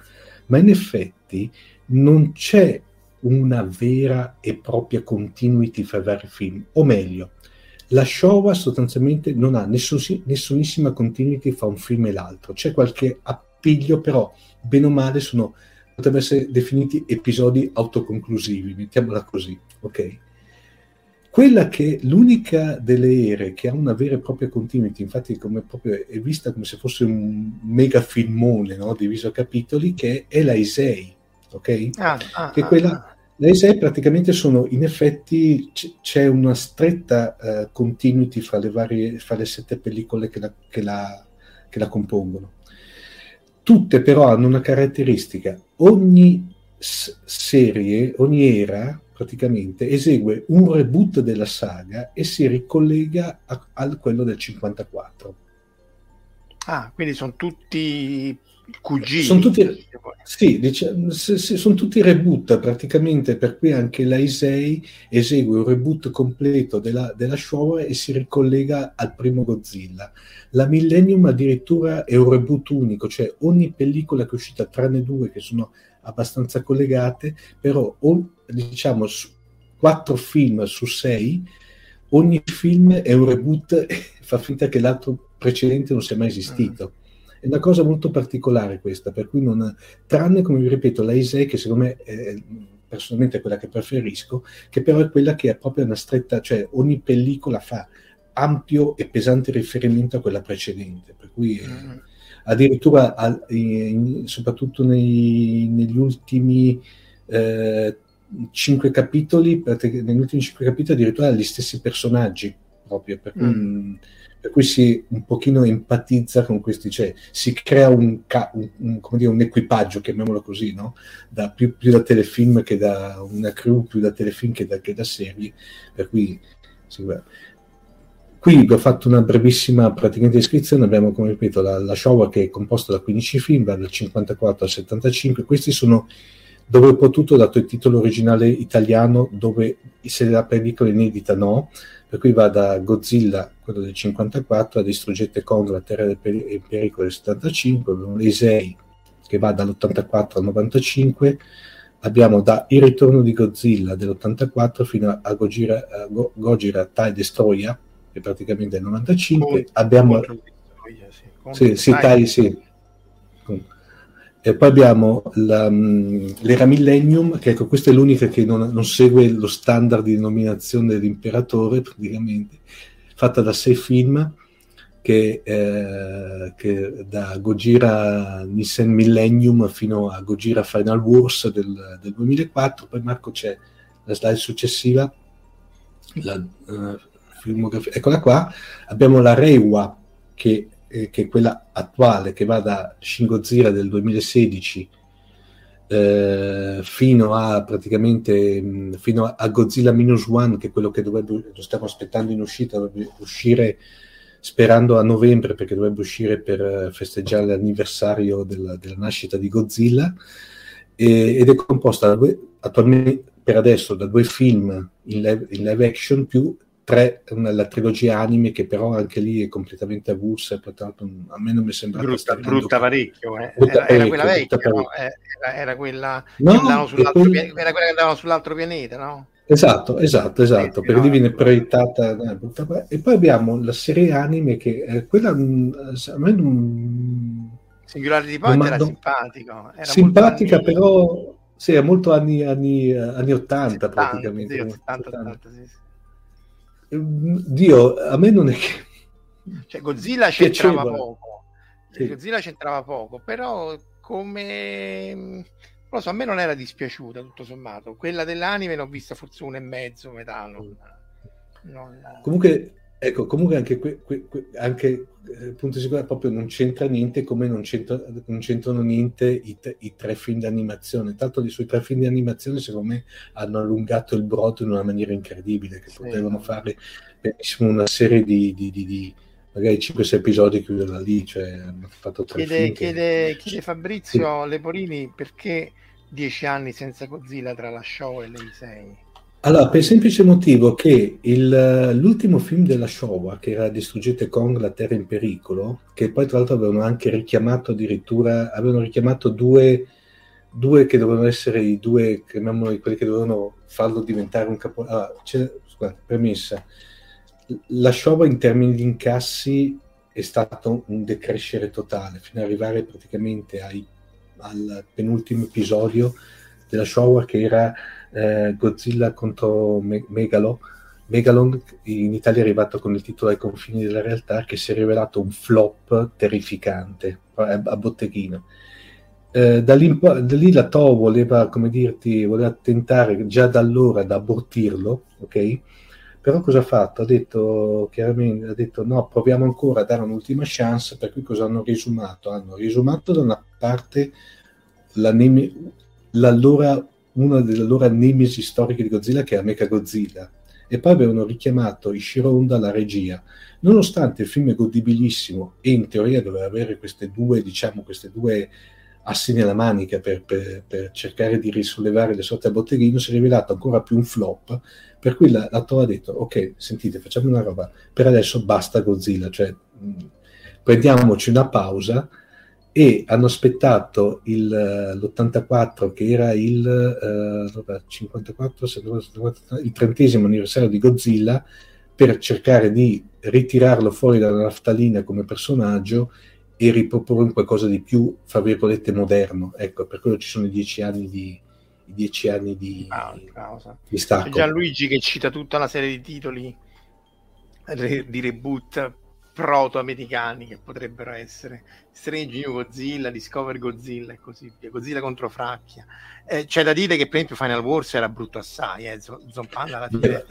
B: ma in effetti non c'è una vera e propria continuity fra i vari film, o meglio, la Showa sostanzialmente non ha nessun, nessunissima continuity fra un film e l'altro, c'è qualche appiglio, però bene o male sono, potrebbero essere definiti episodi autoconclusivi, mettiamola così, ok? Quella che l'unica delle ere che ha una vera e propria continuity, infatti come proprio è vista come se fosse un mega filmone no? diviso a capitoli, che è la Isei, ok? Ah, ah, che quella, ah, le ISE praticamente sono, in effetti c- c'è una stretta uh, continuity fra le varie, fra le sette pellicole che la, che la, che la compongono. Tutte però hanno una caratteristica, ogni s- serie, ogni era praticamente esegue un reboot della saga e si ricollega a, a quello del 54.
A: Ah, quindi sono tutti cugini.
B: Sono tutti, sì, diciamo, sono tutti reboot praticamente, per cui anche la Isei esegue un reboot completo della, della Showa e si ricollega al primo Godzilla. La Millennium addirittura è un reboot unico, cioè ogni pellicola che è uscita, tranne due che sono abbastanza collegate, però diciamo quattro film su sei, ogni film è un reboot e fa finta che l'altro precedente non sia mai esistito. Mm è una cosa molto particolare questa, per cui non, tranne, come vi ripeto, la Isei, che secondo me è, personalmente è quella che preferisco, che però è quella che è proprio una stretta, cioè ogni pellicola fa ampio e pesante riferimento a quella precedente, per cui mm. Addirittura al, in, soprattutto nei, negli ultimi eh, cinque capitoli, negli ultimi cinque capitoli addirittura gli stessi personaggi proprio, per cui mm per cui si un pochino empatizza con questi, cioè si crea un, un, un, dire, un equipaggio, chiamiamolo così, no? da, più, più, da telefilm che da una crew, più da telefilm che da, che da serie, per cui sì, Qui vi ho fatto una brevissima praticamente descrizione, abbiamo come ripeto la, la Showa che è composta da 15 film, dal 54 al 75, questi sono dove ho potuto, dato il titolo originale italiano, dove se la pellicola inedita no, per cui va da Godzilla, quello del 54, a Distruggete Kong, la Terra del peri- pericolo del 75, abbiamo l'Isei che va dall'84 al 95, abbiamo da Il ritorno di Godzilla dell'84 fino a Gojira, a Go- Gojira Tai Destroya, che praticamente è il 95, con, abbiamo... Con sì, sì, sì. E poi abbiamo la, mm, l'era Millennium, che ecco, questa è l'unica che non, non, segue lo standard di nominazione dell'imperatore, praticamente, fatta da sei film, che, eh, che da Gojira Nissan Millennium fino a Gojira Final Wars del, del 2004, poi Marco c'è la slide successiva, la uh, filmografia, eccola qua, abbiamo la Reiwa che, eh, che, è quella attuale che va da Shin Godzilla del 2016 eh, fino a praticamente mh, fino a Godzilla Minus One che è quello che dovrebbe, lo stiamo aspettando in uscita, dovrebbe uscire sperando a novembre perché dovrebbe uscire per eh, festeggiare l'anniversario della, della nascita di Godzilla. E, ed è composta due, attualmente per adesso da due film in live, in live action più tre la trilogia anime che però anche lì è completamente avulsa e pertanto a me non mi sembra
A: brutta, brutta parecchio eh. brutta era, era, quella vecchia no? Eh, era, era, quella no, che andavano sull'altro poi... pianeta, era quella che andavano sull'altro pianeta no?
B: Esatto, esatto, esatto, perché lì viene proiettata e poi abbiamo la serie anime che eh, quella mm, a me non
A: Singularity di Point era simpatico era
B: simpatica anni... però sì, è molto anni, anni, anni 80 70, praticamente
A: sì, 80, 80, sì, sì.
B: Mm, Dio, a me non è che
A: cioè, Godzilla c'entrava poco sì. Godzilla c'entrava poco però come lo so, a me non era dispiaciuta tutto sommato. Quella dell'anime l'ho vista forse uno e mezzo, metà. Non,
B: non... Comunque, ecco, comunque anche, que, que, anche eh, punto sicuro proprio non c'entra niente come non, c'entra, non c'entrano niente i, i, tre film di animazione. Tanto i suoi tre film di animazione secondo me hanno allungato il brodo in una maniera incredibile, che sì. potevano fare benissimo una serie di, di, di, di magari 5-6 episodi chiuderla lì, cioè hanno fatto tre
A: chiede, chiede, chiede Fabrizio sì. Leporini perché 10 anni senza Godzilla tra la Showa e l'Eisei.
B: Allora, per il semplice motivo che il, l'ultimo film della Showa, che era Distruggete Kong, la Terra in pericolo, che poi tra l'altro avevano anche richiamato addirittura, avevano richiamato due, due che dovevano essere i due, chiamiamoli quelli che dovevano farlo diventare un capo... Allora, scusate, premessa, la Showa in termini di incassi è stato un decrescere totale, fino ad arrivare praticamente ai, al penultimo episodio della Showa che era eh, Godzilla contro Me- Megalo. Megalon in Italia è arrivato con il titolo ai confini della realtà che si è rivelato un flop terrificante a, botteghino. Eh, da, lì, la To voleva, come dirti, voleva tentare già da allora di abortirlo, ok? Però cosa ha fatto? Ha detto chiaramente, ha detto no, proviamo ancora a dare un'ultima chance, per cui cosa hanno risumato? Hanno risumato da una parte la neme, l'allora, una delle loro nemesi storiche di Godzilla che è Mecha Godzilla. E poi avevano richiamato Ishiro Honda alla regia. Nonostante il film è godibilissimo e in teoria doveva avere queste due, diciamo, queste due assi nella manica per, per, per, cercare di risollevare le sorti a botteghino, si è rivelato ancora più un flop, per cui la, la ha detto, ok, sentite, facciamo una roba, per adesso basta Godzilla, cioè mh, prendiamoci una pausa e hanno aspettato il, l'84 che era il, uh, 54, il trentesimo anniversario di Godzilla per cercare di ritirarlo fuori dalla naftalina come personaggio e riproporre un qualcosa di più, fra virgolette, moderno. Ecco, per quello ci sono i dieci anni di, dieci anni di, ah, di stacco. C'è
A: Gianluigi che cita tutta una serie di titoli di reboot proto-americani che potrebbero essere Strange New Godzilla, Discover Godzilla e così via, Godzilla contro Fracchia. Eh, c'è da dire che per esempio Final Wars era brutto assai, eh, Zompanda alla fine...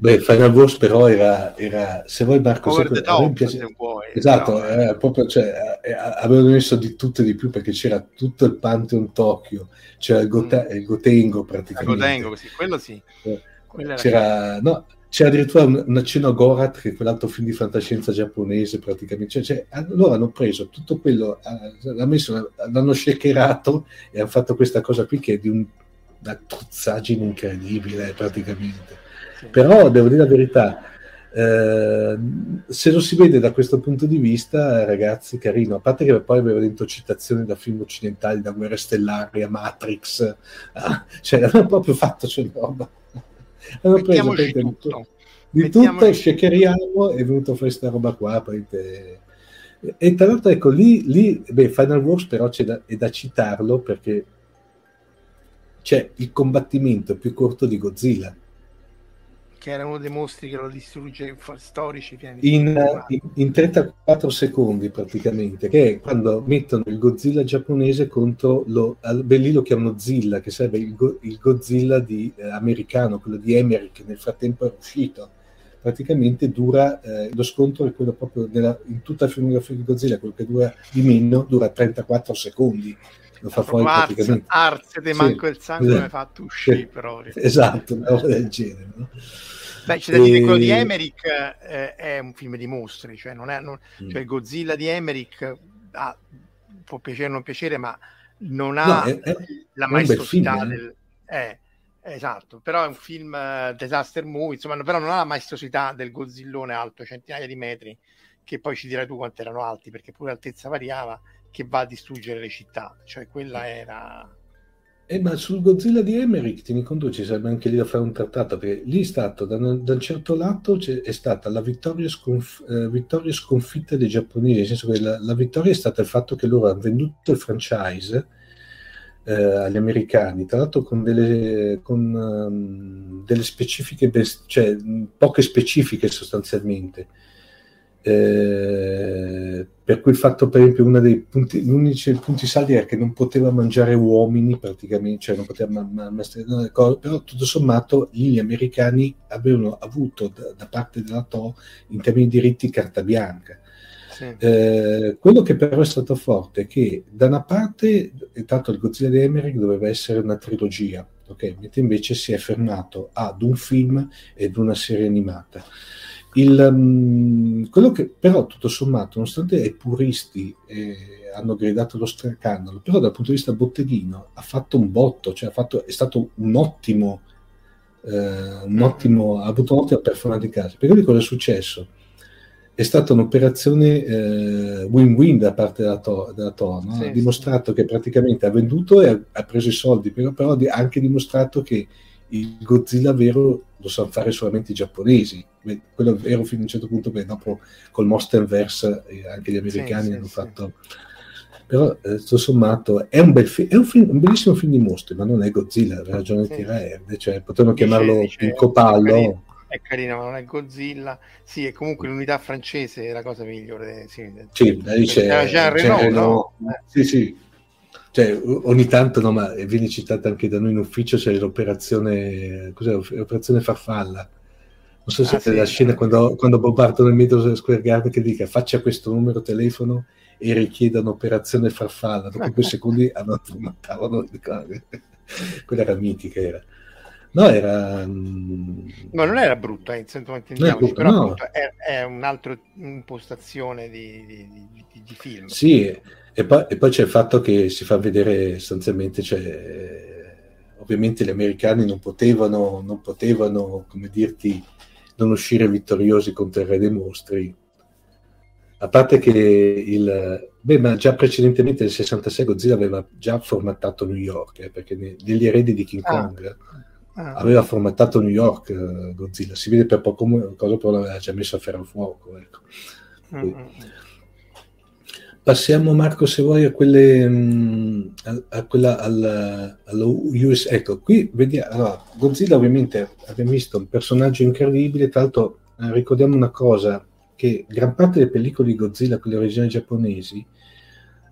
B: Beh, Final Wars però era, era se vuoi Marco
A: Over se, top, piace...
B: se vuoi, esatto, però... eh, proprio, cioè, eh, avevano messo di tutto e di più perché c'era tutto il Pantheon Tokyo, c'era il, Gota- mm. il Gotengo praticamente. Il
A: Gotengo, sì, quello sì.
B: Eh, c'era, no, c'era, addirittura un, un accenno a Gorat, che è quell'altro film di fantascienza giapponese praticamente. Cioè, cioè, loro hanno preso tutto quello, eh, l'hanno, messo, l'hanno shakerato e hanno fatto questa cosa qui che è di un, una truzzaggine incredibile praticamente però devo dire la verità, eh, se lo si vede da questo punto di vista, ragazzi, carino, a parte che poi aveva dentro citazioni da film occidentali, da Guerre Stellari a Matrix, eh, cioè hanno proprio fatto c'è roba. Hanno preso tutto. di tutto, shakeriamo, è venuto fuori questa roba qua. Prende... E tra l'altro, ecco, lì, lì beh, Final Wars però c'è da, è da citarlo perché c'è il combattimento più corto di Godzilla
A: che era uno dei mostri che lo distrugge storici
B: in, in, in 34 secondi praticamente che è quando mettono il Godzilla giapponese contro lo beh, lì lo chiamano Zilla che sarebbe il, go, il Godzilla di, eh, americano quello di Emery che nel frattempo è uscito praticamente dura eh, lo scontro è quello proprio nella, in tutta la filmografia di Godzilla quello che dura di meno dura 34 secondi lo fa fuori
A: Arz, praticamente arzete sì. manco il sangue esatto. fatto uscire proprio
B: esatto una roba del genere no?
A: Beh, c'è da dire che quello di Emmerich eh, è un film di mostri, cioè, non è, non, mm. cioè il Godzilla di Emmerich ah, può piacere o non piacere, ma non ha no, è, è, la maestosità film, eh. del... Eh, esatto, però è un film uh, disaster movie, insomma, però non ha la maestosità del Godzillone alto centinaia di metri, che poi ci dirai tu quanto erano alti, perché pure l'altezza variava, che va a distruggere le città, cioè quella era
B: eh, ma sul Godzilla di Emmerich, tieni conto, ci sarebbe anche lì da fare un trattato, perché lì è stato, da, da un certo lato, è stata la vittoria, sconf, eh, vittoria, sconfitta dei giapponesi, nel senso che la, la, vittoria è stata il fatto che loro hanno venduto il franchise eh, agli americani, tra l'altro con delle, con, um, delle specifiche, cioè poche specifiche sostanzialmente eh, per cui il fatto, per esempio, uno dei punti, gli unici punti saldi era che non poteva mangiare uomini praticamente, cioè non poteva ma- ma- ma- però tutto sommato gli americani avevano avuto da, da parte della TO in termini di diritti carta bianca. Sì. Eh, quello che però è stato forte è che da una parte, intanto il Godzilla di Emmerich doveva essere una trilogia, okay? mentre invece si è fermato ad un film ed una serie animata. Il, um, quello che però tutto sommato, nonostante i puristi eh, hanno gridato lo scandalo, però dal punto di vista botteghino ha fatto un botto, cioè fatto, è stato un ottimo, eh, un mm. ottimo, ha avuto un'ottima performance di casa. Perché cosa è successo? È stata un'operazione eh, win-win da parte della Tor, della Tor no? sì, ha dimostrato sì. che praticamente ha venduto e ha, ha preso i soldi, però, però ha anche dimostrato che il Godzilla vero lo sanno fare solamente i giapponesi. Quello vero fino a un certo punto, beh, dopo col Monsterverse eh, anche gli americani sì, hanno sì, fatto... Sì. Però, eh, tutto sommato, è un, bel fi- è un, film, un bellissimo film di mostri, ma non è Godzilla, ha ragione sì. Tiraerde, cioè potevano chiamarlo dice, il copallo.
A: È carino, ma non è Godzilla. Sì, è comunque l'unità francese è la cosa migliore. Sì,
B: sì dice, c'è, c'è Renault, Renault, no? Sì, sì, cioè, ogni tanto, no, ma viene citata anche da noi in ufficio, c'è l'operazione, cos'è, l'operazione farfalla. Non so se ah, è sì, la scena quando, quando bombardo nel Madison Square Garden che dica faccia questo numero telefono e richieda un'operazione farfalla. Dopo due secondi hanno formattavano quella era mitica era. No, era...
A: Mm, no, non era brutta, eh, intendiamoci, però no. è, è, un'altra impostazione di, di, di, di film.
B: Sì, e poi, e poi, c'è il fatto che si fa vedere sostanzialmente, cioè, ovviamente gli americani non potevano, non potevano, come dirti, non uscire vittoriosi contro il re dei mostri. A parte che il... Beh, ma già precedentemente nel 66 Godzilla aveva già formattato New York, eh, perché negli eredi di King ah. Kong ah. aveva formattato New York eh, Godzilla. Si vede per poco cosa, però l'aveva già messo a ferro fuoco. Ecco. Mm-hmm. Passiamo Marco se vuoi a quelle mm, a, a quella al, allo US ecco qui vediamo allora, Godzilla ovviamente abbiamo visto un personaggio incredibile tra l'altro eh, ricordiamo una cosa che gran parte delle pellicole di Godzilla quelle originali giapponesi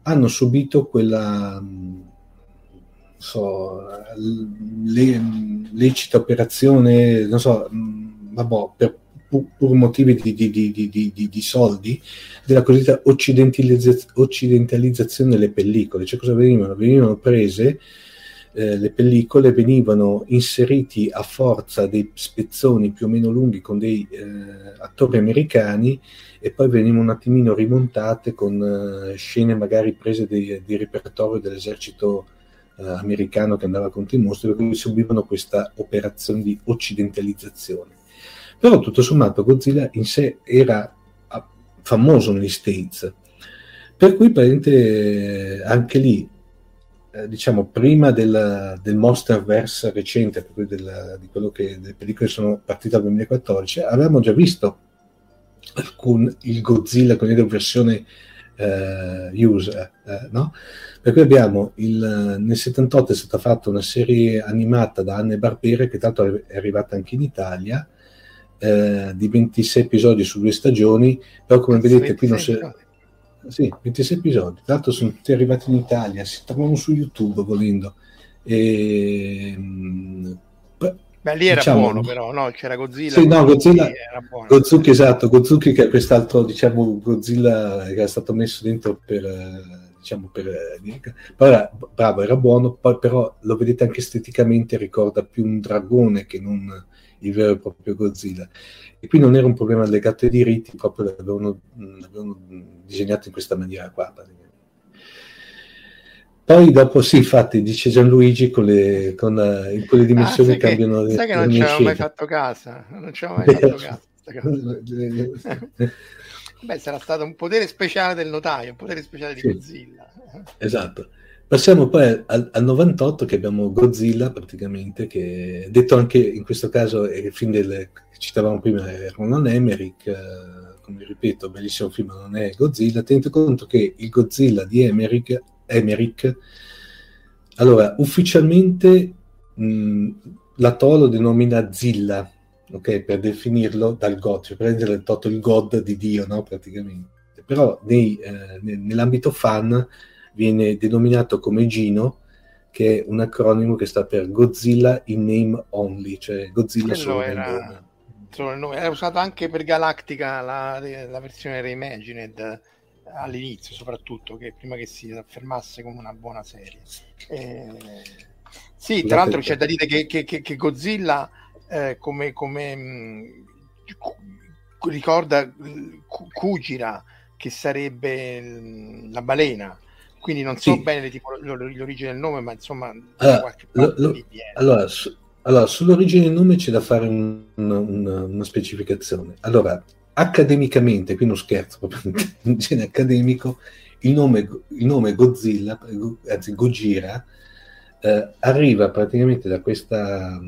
B: hanno subito quella mm, so, le, lecita operazione non so mm, vabbè, per pur motivi di, di, di, di, soldi, della cosiddetta occidentalizz- occidentalizzazione delle pellicole. Cioè cosa venivano? Venivano prese eh, le pellicole, venivano inseriti a forza dei spezzoni più o meno lunghi con dei eh, attori americani e poi venivano un attimino rimontate con eh, scene magari prese di, repertorio dell'esercito eh, americano che andava contro i mostri, perché subivano questa operazione di occidentalizzazione però tutto sommato Godzilla in sé era ah, famoso negli States, per cui praticamente anche lì, eh, diciamo prima del, del Monsterverse recente, per cui del, di quello che le pellicole sono partite dal 2014, avevamo già visto alcun, il Godzilla con la versione eh, user, eh, no? Per cui abbiamo il, nel 78 è stata fatta una serie animata da Anne Barbera che tanto è arrivata anche in Italia eh, di 26 episodi su due stagioni, però come vedete qui non si... Sì, 26 episodi, tra l'altro sono tutti arrivati in Italia, si trovano su YouTube volendo. E,
A: mm, Beh, lì era diciamo, buono però, no? C'era Godzilla.
B: Sì, no, Godzilla, Gozuki, esatto, Gozuki che è quest'altro, diciamo, Godzilla che è stato messo dentro per, diciamo, per... Però bravo, era buono, poi però lo vedete anche esteticamente, ricorda più un dragone che non il vero e proprio Godzilla. E qui non era un problema legato ai diritti, proprio l'avevano, l'avevano disegnato in questa maniera qua. Poi dopo sì, infatti, dice Gianluigi, con le, con, in quelle dimensioni ah, cambiano
A: che, le Sai che non ci avevo mai fatto caso, non ci avevo mai fatto caso. Beh, sarà stato un potere speciale del notaio, un potere speciale di sì, Godzilla.
B: Esatto. Passiamo poi al, al, 98 che abbiamo Godzilla praticamente, che detto anche in questo caso è il film del, che citavamo prima, è Ronan Emmerich, eh, come ripeto, bellissimo film, non è Godzilla, tenete conto che il Godzilla di Emmerich Emmerich. Allora, ufficialmente mh, la To lo denomina Zilla, ok, per definirlo dal God, cioè prendere il il God di Dio, no, praticamente. Però nei, eh, nell'ambito fan viene denominato come Gino, che è un acronimo che sta per Godzilla in name only, cioè Godzilla solo era,
A: il nome. Era usato anche per Galactica la, la versione reimagined all'inizio soprattutto, che prima che si affermasse come una buona serie. Eh, sì, tra l'altro c'è da dire che, che, che, che Godzilla eh, come, come mh, ricorda Kujira che sarebbe mh, la balena quindi non so sì. bene tipo, l'origine del nome ma insomma
B: allora, lo, lo, allora, su, allora, sull'origine del nome c'è da fare un, una, una specificazione allora accademicamente, qui non scherzo, proprio in genere accademico, il nome, il nome Godzilla, anzi Gojira, eh, arriva praticamente da questa,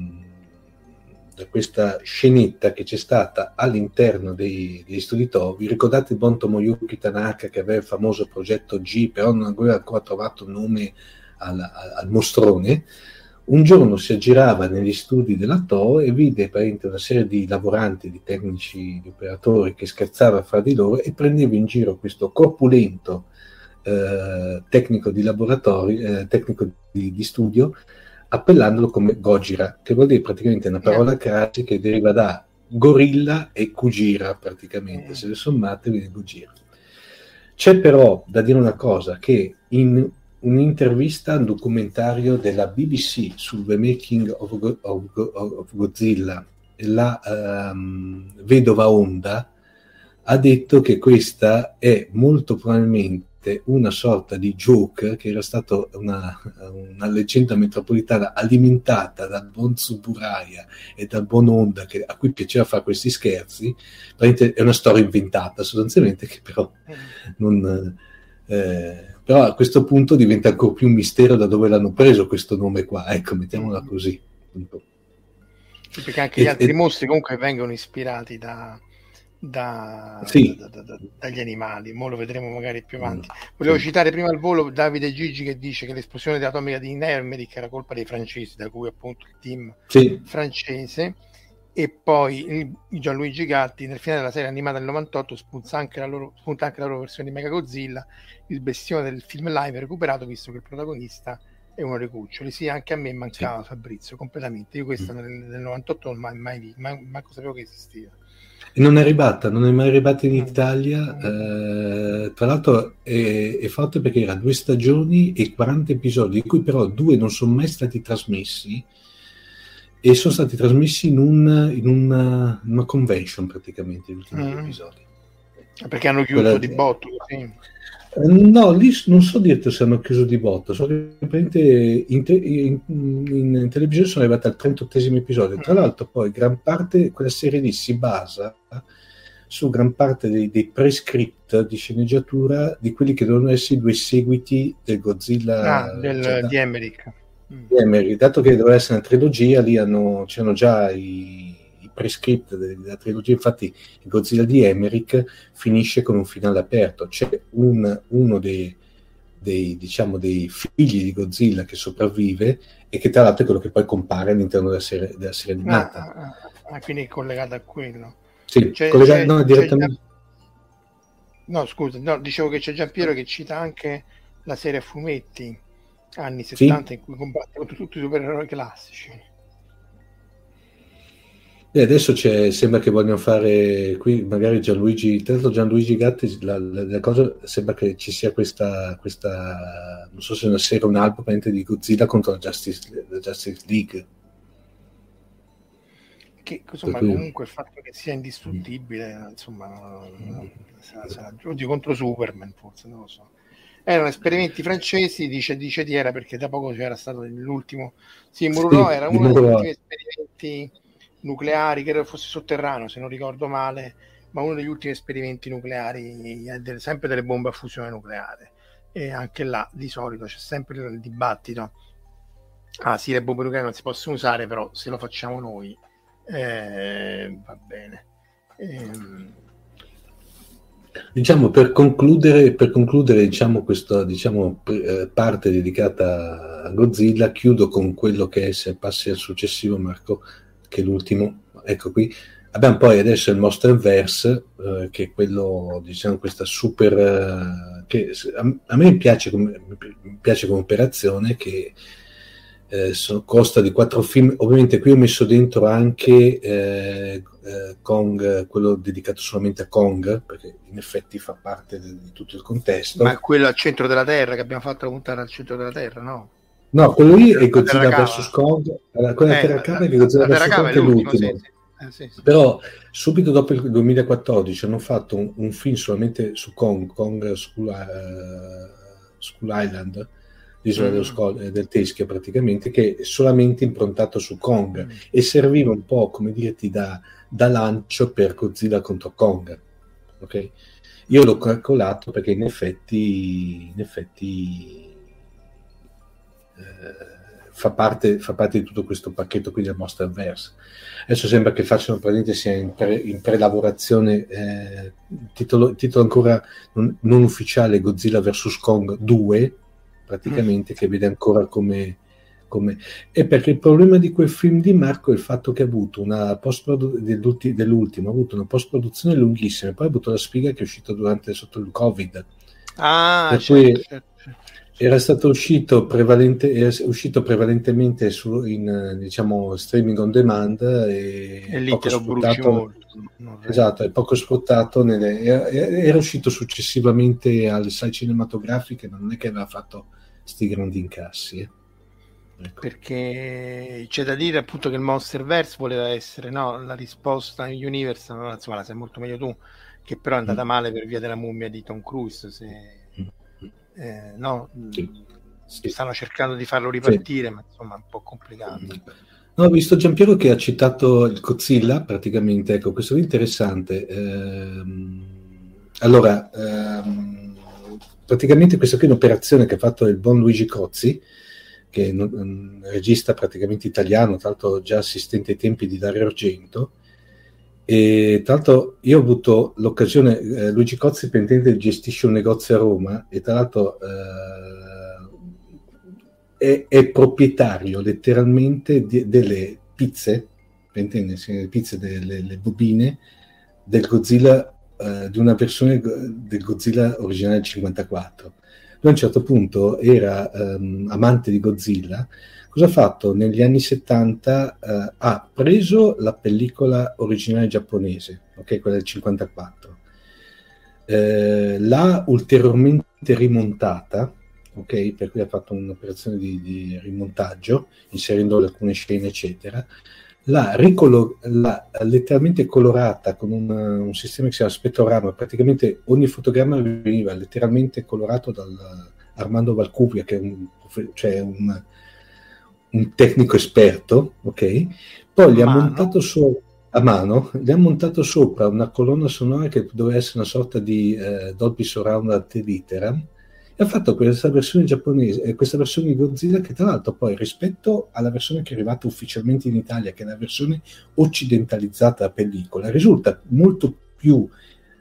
B: da questa scenetta che c'è stata all'interno dei, degli studi Tobi. Ricordate il buon Tomoyuki Tanaka che aveva il famoso progetto G, però non aveva ancora trovato nome al, al, al mostrone? Un giorno si aggirava negli studi della TO e vide una serie di lavoranti, di tecnici, di operatori che scherzavano fra di loro e prendeva in giro questo corpulento eh, tecnico di laboratorio, eh, tecnico di, di, studio, appellandolo come Gojira, che vuol dire praticamente una parola crasi che deriva da gorilla e Kujira praticamente, mm. se le sommate viene Gojira. C'è però da dire una cosa, che in un'intervista un documentario della BBC sul The Making of, of, of Godzilla, la um, vedova Honda ha detto che questa è molto probabilmente una sorta di joke che era stata una, una, leggenda metropolitana alimentata dal buon Suburaya e dal buon Honda che, a cui piaceva fare questi scherzi è una storia inventata sostanzialmente che però mm. non, eh, però a questo punto diventa ancora più un mistero da dove l'hanno preso questo nome qua, ecco, mettiamola così.
A: Sì, perché anche gli e, altri e... mostri comunque vengono ispirati da, da,
B: sì.
A: da, da, dagli animali, mo lo vedremo magari più avanti. Mm. Volevo sì. citare prima al volo Davide Gigi che dice che l'esplosione atomica di Nermeric era colpa dei francesi, da cui appunto il team
B: sì.
A: francese e poi Gianluigi Gatti nel finale della serie animata del 98 spunta anche la loro, spunta anche la loro versione di Mega Godzilla il bestione del film live recuperato visto che il protagonista è uno dei cuccioli sì anche a me mancava. Fabrizio completamente io questa mm. nel, nel 98 non mai, mai, mai manco sapevo che esisteva
B: e non è arrivata, non è mai arrivata in mm. Italia. Eh, tra l'altro è, è fatto perché era due stagioni e 40 episodi, di cui però due non sono mai stati trasmessi e sono stati trasmessi in, un, in una, una, convention praticamente gli ultimi mm. episodi.
A: Perché hanno chiuso Quella... di botto? Sì.
B: No, lì non so dirti se hanno chiuso di botto, so che in, te, in, in, in, televisione sono arrivati al 38 episodio. Tra mm. l'altro, poi gran parte quella serie lì si basa su gran parte dei, dei prescript di sceneggiatura di quelli che dovevano essere i due seguiti del Godzilla
A: ah, del, cioè, di Emmerich
B: Mm. dato che doveva essere una trilogia, lì hanno, c'erano già i prescript della trilogia, infatti il Godzilla di Emmerich finisce con un finale aperto, c'è un, uno dei, dei, diciamo, dei figli di Godzilla che sopravvive e che tra l'altro è quello che poi compare all'interno della serie, della serie animata.
A: Ah, ah, ah, quindi è collegato a quello.
B: Sì, c'è, collegato, c'è, no, direttamente... C'è...
A: No, scusa, no, dicevo che c'è Giampiero che cita anche la serie a fumetti anni 70 sì. in cui combatte tutti i supereroi classici.
B: E adesso sembra che vogliono fare qui magari Gianluigi, tanto Gianluigi Gatti, la, la, la, cosa sembra che ci sia questa, questa non so se una serie o un album di Godzilla contro la Justice, la Justice League.
A: Che insomma, cui... comunque il fatto che sia indistruttibile, insomma, mm. oggi contro Superman forse, non lo so. Erano esperimenti francesi, dice, dice Tiera, perché da poco c'era stato l'ultimo. Sì, Murro sì, era uno degli ultimi esperimenti nucleari, credo fosse sotterraneo se non ricordo male, ma uno degli ultimi esperimenti nucleari, eh, sempre delle bombe a fusione nucleare. E anche là di solito c'è sempre il dibattito. Ah sì, le bombe nucleari non si possono usare, però se lo facciamo noi eh, va bene. Eh,
B: Diciamo per concludere, per concludere diciamo, questa diciamo, eh, parte dedicata a Godzilla, chiudo con quello che è, se passi al successivo Marco, che è l'ultimo, ecco qui, abbiamo poi adesso il Monsterverse, eh, che è quello, diciamo, questa super, eh, che a, a, me piace come, piace come operazione, che eh, sono, costa di quattro film, ovviamente qui ho messo dentro anche eh, eh, Kong, quello dedicato solamente a Kong, perché in effetti fa parte di, di tutto il contesto.
A: Ma quello al centro della Terra, che abbiamo fatto la puntata al centro della Terra, no?
B: No, quello lì è Godzilla vs. Kong. Allora, quella eh, Terra Cava è Godzilla vs. Kong è l'ultimo. Sì. Eh, sì, sì. Però subito dopo il 2014 hanno fatto un, un film solamente su Kong, Kong School, uh, School Island, l'isola mm. dello Scol- eh, del Teschio praticamente, che è solamente improntato su Kong mm. e serviva un po', come dirti, da, da lancio per Godzilla contro Kong. Ok? Io l'ho calcolato perché in effetti, in effetti eh, fa, parte, fa, parte, di tutto questo pacchetto qui del Monsterverse. Adesso sembra che facciano praticamente sia in, pre, in prelavorazione eh, titolo, titolo, ancora non, non, ufficiale Godzilla vs Kong 2 praticamente mm. che vede ancora come, come... E perché il problema di quel film di Marco è il fatto che ha avuto una post dell'ultimo, ha avuto una post-produzione lunghissima, poi ha avuto la spiga che è uscita durante sotto il Covid.
A: Ah, per certo, cui, certo
B: era stato uscito, prevalente, era uscito prevalentemente su, in diciamo, streaming on demand e,
A: e lì te lo molto.
B: Esatto, è poco sfruttato. Nelle, era, era, uscito successivamente alle sale cinematografiche, ma non è che aveva fatto sti grandi incassi. Eh.
A: Ecco. Perché c'è da dire appunto che il Monsterverse voleva essere no, la risposta in Universe, insomma la sai molto meglio tu, che però è andata mm. male per via della mummia di Tom Cruise. Se eh, no, sì. Sì. stanno cercando di farlo ripartire, sì. ma insomma è un po' complicato.
B: No, ho visto Giampiero che ha citato il Godzilla, praticamente, ecco, questo è interessante. Ehm, allora, ehm, praticamente questa qui è un'operazione che ha fatto il buon Luigi Cozzi, che è un regista praticamente italiano, tra l'altro già assistente ai tempi di Dario Argento, e tra l'altro io ho avuto l'occasione, eh, Luigi Cozzi Pentente gestisce un negozio a Roma e tra l'altro eh, è, è, proprietario letteralmente di, delle pizze, Pentende, le pizze delle bobine del Godzilla, eh, di una versione del Godzilla originale del 54. Lui a un certo punto era ehm, amante di Godzilla Cosa ha fatto? Negli anni 70 eh, ha preso la pellicola originale giapponese, ok, quella del 54, eh, l'ha ulteriormente rimontata, ok, per cui ha fatto un'operazione di, di rimontaggio, inserendo alcune scene, eccetera, l'ha, ricolo- l'ha letteralmente colorata con un, un, sistema che si chiama spettrorama, praticamente ogni fotogramma veniva letteralmente colorato da Armando Valcupia, che è un, cioè un un tecnico esperto, ok? Poi gli ha montato su a mano, gli ha montato sopra una colonna sonora che doveva essere una sorta di eh, Dolby Surround ad literam e ha fatto questa versione giapponese, eh, questa versione di Godzilla che tra l'altro poi rispetto alla versione che è arrivata ufficialmente in Italia, che è la versione occidentalizzata della pellicola, risulta molto più,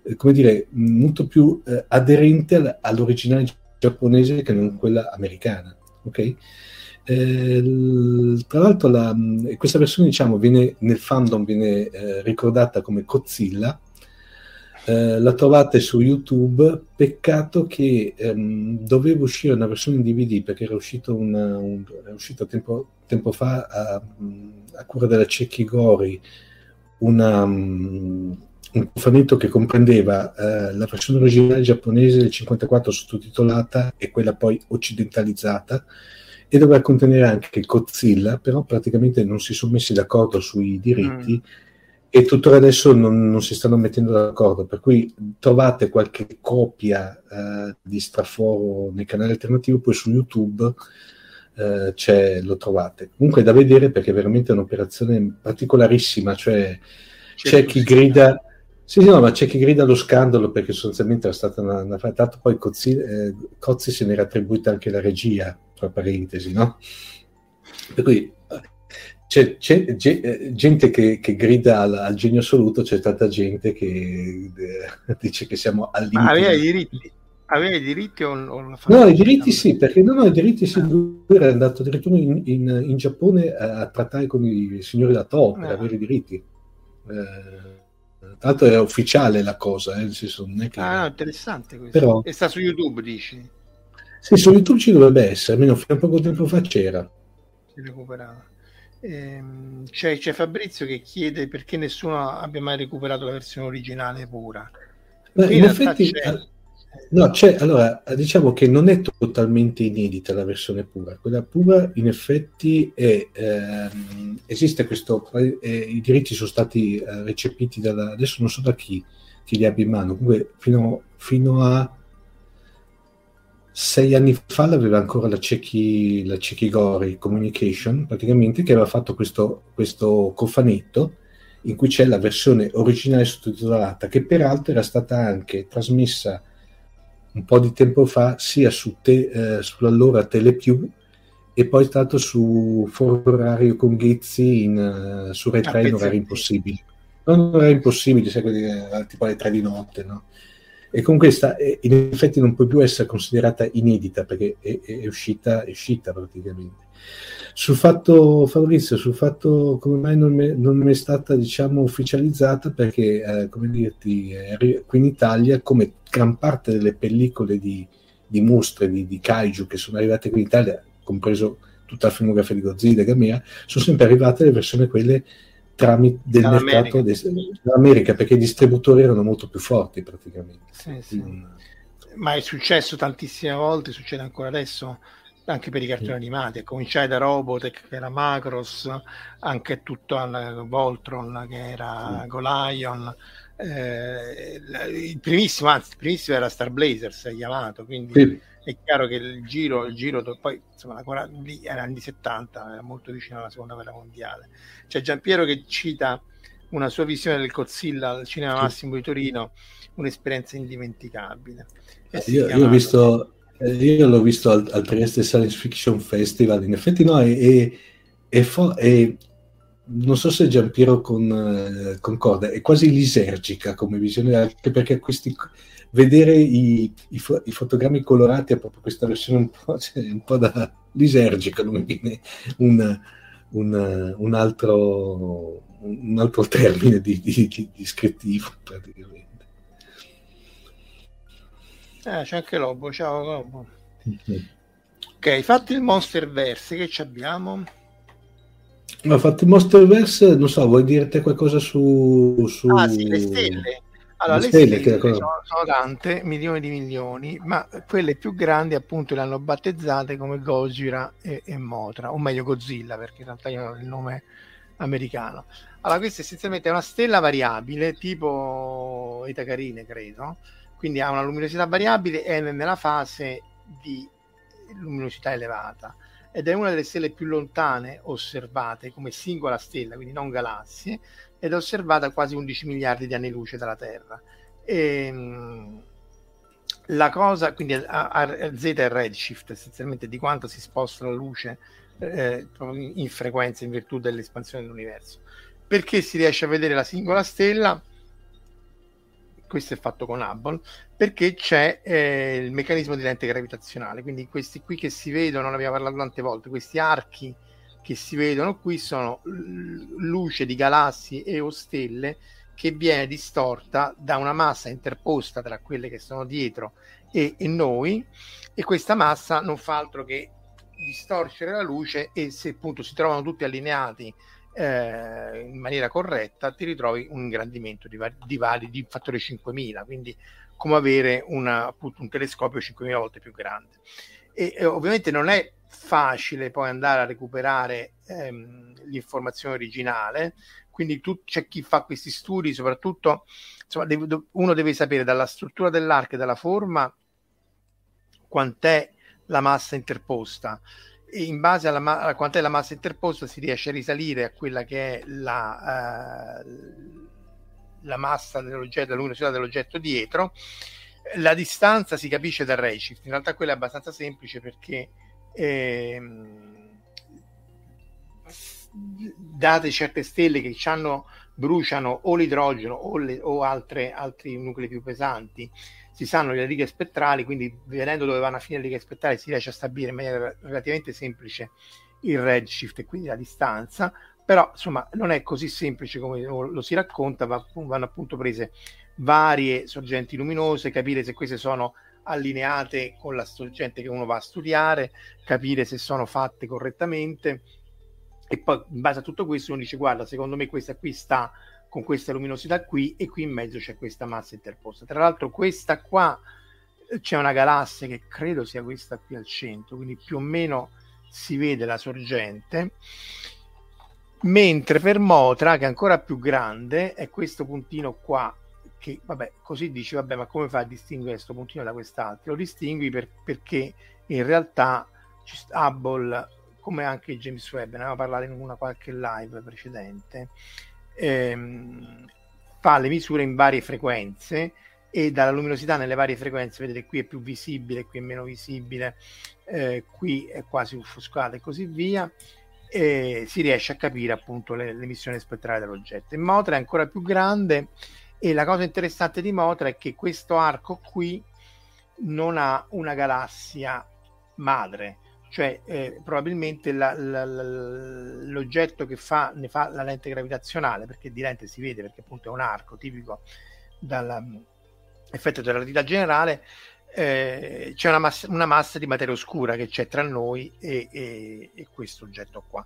B: eh, come dire, molto più eh, aderente all'originale giapponese che non quella americana, ok? Eh, tra l'altro la, questa versione diciamo, viene, nel fandom viene eh, ricordata come Godzilla, eh, la trovate su YouTube, peccato che ehm, doveva uscire una versione in DVD perché era uscito, una, un, era uscito tempo, tempo, fa a, a, cura della Cecchi Gori una, um, un cofanetto che comprendeva eh, la versione originale giapponese del 54 sottotitolata e quella poi occidentalizzata e doveva contenere anche Godzilla, però praticamente non si sono messi d'accordo sui diritti mm. e tuttora adesso non, non, si stanno mettendo d'accordo, per cui trovate qualche copia eh, di straforo nei canali alternativi, poi su YouTube eh, lo trovate. Comunque è da vedere perché è veramente un'operazione particolarissima, cioè c'è, c'è chi grida... Sì, sì, no, ma c'è chi grida lo scandalo perché sostanzialmente era stata una, una tanto poi Cozzi, eh, Cozzi se n'era attribuita anche la regia tra parentesi, no? Per cui c'è, c'è, c'è gente che, che grida al, al, genio assoluto, c'è tanta gente che eh, dice che siamo al limite.
A: Ma aveva i diritti? Aveva i diritti o, o
B: No, i diritti sì, perché no, no, i diritti sì, lui era andato addirittura in, in, in Giappone a, a, trattare con i signori da Toho per eh. avere i diritti. Eh, l'altro era ufficiale la cosa, eh, nel senso non è che...
A: Ah, no, interessante questo. Però... E sta su YouTube, dici?
B: Sì, su YouTube ci dovrebbe essere, almeno fino a poco tempo fa c'era.
A: Si recuperava. Ehm, c'è, c'è, Fabrizio che chiede perché nessuno abbia mai recuperato la versione originale pura.
B: Beh, in, in effetti, c'è... no, c'è, allora, diciamo che non è totalmente inedita la versione pura. Quella pura, in effetti, è, ehm, esiste questo. Eh, I diritti sono stati eh, recepiti dalla. Adesso non so da chi, chi li abbia in mano. Comunque, fino, fino a sei anni fa l'aveva ancora la Cecchi, la Cecchi Gori Communication, praticamente, che aveva fatto questo, questo cofanetto in cui c'è la versione originale sottotitolata, che peraltro era stata anche trasmessa un po' di tempo fa sia su te, eh, sull'allora Telepiù e poi è stato su Foro Orario con Ghezzi in, uh, su Rai 3 in orari impossibili. Non orari impossibili, sai, quelli, eh, tipo alle 3 di notte, no? E con questa in effetti non può più essere considerata inedita perché è, è, uscita, è uscita praticamente. Sul fatto, Fabrizio, sul fatto come mai non, è, non è stata diciamo, ufficializzata, perché eh, come dirti, qui in Italia, come gran parte delle pellicole di, di mostre di, di, kaiju che sono arrivate qui in Italia, compreso tutta la filmografia di Godzilla e Gamera, sono sempre arrivate le versioni quelle tramite del mercato dell'America perché i distributori erano molto più forti praticamente.
A: Sì, sì. Mm. Ma è successo tantissime volte, succede ancora adesso anche per i cartoni sì. animati, a cominciare da Robotech che era Macross, anche tutto al Voltron che era sì. Golion. Eh, il primissimo, anzi, il primissimo era Star Blazers chiamato, quindi sì è chiaro che il giro, il giro poi insomma, la, lì era anni 70, era molto vicino alla seconda guerra mondiale. C'è Giampiero che cita una sua visione del Godzilla al Cinema Massimo di Torino, un'esperienza indimenticabile.
B: Io, io, visto, eh, io, l'ho visto al, al, Trieste Science Fiction Festival, in effetti no, è, è, è, fo- è non so se Giampiero con, eh, concorda, è quasi lisergica come visione, anche perché questi vedere i, i, fo- i, fotogrammi colorati è proprio questa versione un po', cioè, un po da lisergica, non mi viene un, un, un, altro, un altro termine di, di, di descrittivo praticamente.
A: Eh, c'è anche Lobo, ciao Lobo. Mm-hmm. Ok, fatti il Monsterverse, che ci abbiamo?
B: Fatto il Monsterverse, non so, vuoi dirti qualcosa su... su...
A: Ah sì, le stelle. Allora, le stelle, stelle sono, sono, tante, milioni di milioni, ma quelle più grandi appunto le hanno battezzate come Gojira e, e Motra, o meglio Godzilla, perché in realtà io ho il nome americano. Allora, questa essenzialmente è una stella variabile, tipo Itacarine, credo, quindi ha una luminosità variabile e nella fase di luminosità elevata ed è una delle stelle più lontane osservate come singola stella, quindi non galassie, ed è osservata quasi 11 miliardi di anni luce dalla Terra. E, ehm, la cosa, quindi a, a, Z è redshift, essenzialmente di quanto si sposta la luce eh, in frequenza in virtù dell'espansione dell'universo. Perché si riesce a vedere la singola stella? Questo è fatto con Hubble, perché c'è eh, il meccanismo di lente gravitazionale, quindi questi qui che si vedono, ne abbiamo parlato tante volte, questi archi che si vedono qui sono luce di galassie e o stelle che viene distorta da una massa interposta tra quelle che sono dietro e, e noi e questa massa non fa altro che distorcere la luce e se appunto si trovano tutti allineati eh, in maniera corretta ti ritrovi un ingrandimento di, di, vari, di fattore 5000 quindi come avere una, appunto, un telescopio 5000 volte più grande. E, e, ovviamente non è facile poi andare a recuperare ehm, l'informazione originale quindi tu, c'è chi fa questi studi soprattutto insomma, deve, uno deve sapere dalla struttura dell'arco e dalla forma quant'è la massa interposta in base alla, ma- a quant'è la massa interposta si riesce a risalire a quella che è la, uh, la massa dell'oggetto, la luminosità dell'oggetto dietro. La distanza si capisce dal redshift, in realtà quella è abbastanza semplice perché ehm, date certe stelle che hanno, bruciano o l'idrogeno o, le, o altre, altri nuclei più pesanti, si sanno le righe spettrali, quindi vedendo dove vanno a finire le righe spettrali si riesce a stabilire in maniera relativamente semplice il redshift e quindi la distanza, però insomma non è così semplice come lo si racconta, va, vanno appunto prese varie sorgenti luminose, capire se queste sono allineate con la sorgente che uno va a studiare, capire se sono fatte correttamente e poi in base a tutto questo uno dice guarda secondo me questa qui sta con questa luminosità qui e qui in mezzo c'è questa massa interposta. Tra l'altro questa qua eh, c'è una galassia che credo sia questa qui al centro, quindi più o meno si vede la sorgente, mentre per Motra, che è ancora più grande, è questo puntino qua, che vabbè, così dici, vabbè, ma come fai a distinguere questo puntino da quest'altro? Lo distingui per, perché in realtà Hubble, come anche James Webb, ne aveva parlato in una qualche live precedente, ehm, fa le misure in varie frequenze e dalla luminosità nelle varie frequenze vedete qui è più visibile, qui è meno visibile, eh, qui è quasi offuscata e così via e si riesce a capire appunto le, l'emissione spettrale dell'oggetto. In Motra è ancora più grande e la cosa interessante di Motra è che questo arco qui non ha una galassia madre, cioè eh, probabilmente la, la, la, l'oggetto che fa, ne fa la lente gravitazionale, perché di lente si vede perché appunto è un arco tipico dall'effetto della relatività generale, eh, c'è una massa, una massa, di materia oscura che c'è tra noi e, e, e questo oggetto qua.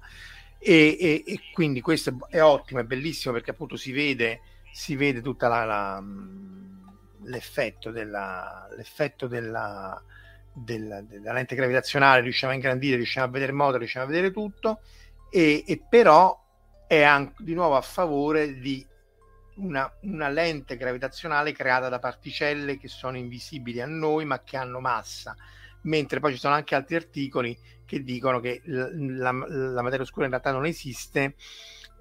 A: E, e, quindi questo è ottimo, è bellissimo perché appunto si vede, si vede tutta la, l'effetto della, l'effetto della della, della lente gravitazionale, riusciamo a ingrandire, riusciamo a vedere il moto, riusciamo a vedere tutto, e, e però è anche, di nuovo a favore di una, una, lente gravitazionale creata da particelle che sono invisibili a noi ma che hanno massa, mentre poi ci sono anche altri articoli che dicono che la, la, la materia oscura in realtà non esiste,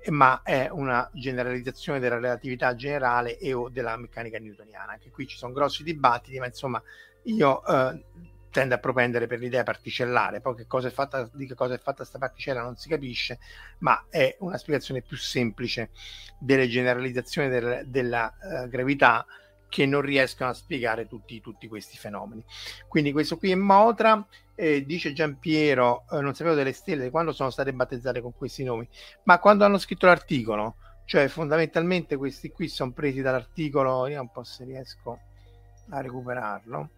A: ma è una generalizzazione della relatività generale e o della meccanica newtoniana. Anche qui ci sono grossi dibattiti, ma insomma io eh, tende a propendere per l'idea particellare, poi che cosa è fatta, di che cosa è fatta questa particella non si capisce, ma è una spiegazione più semplice delle generalizzazioni del, della uh, gravità che non riescono a spiegare tutti, tutti, questi fenomeni. Quindi questo qui è Motra, eh, dice Giampiero, eh, non sapevo delle stelle quando sono state battezzate con questi nomi, ma quando hanno scritto l'articolo, cioè fondamentalmente questi qui sono presi dall'articolo, io un po' se riesco a recuperarlo,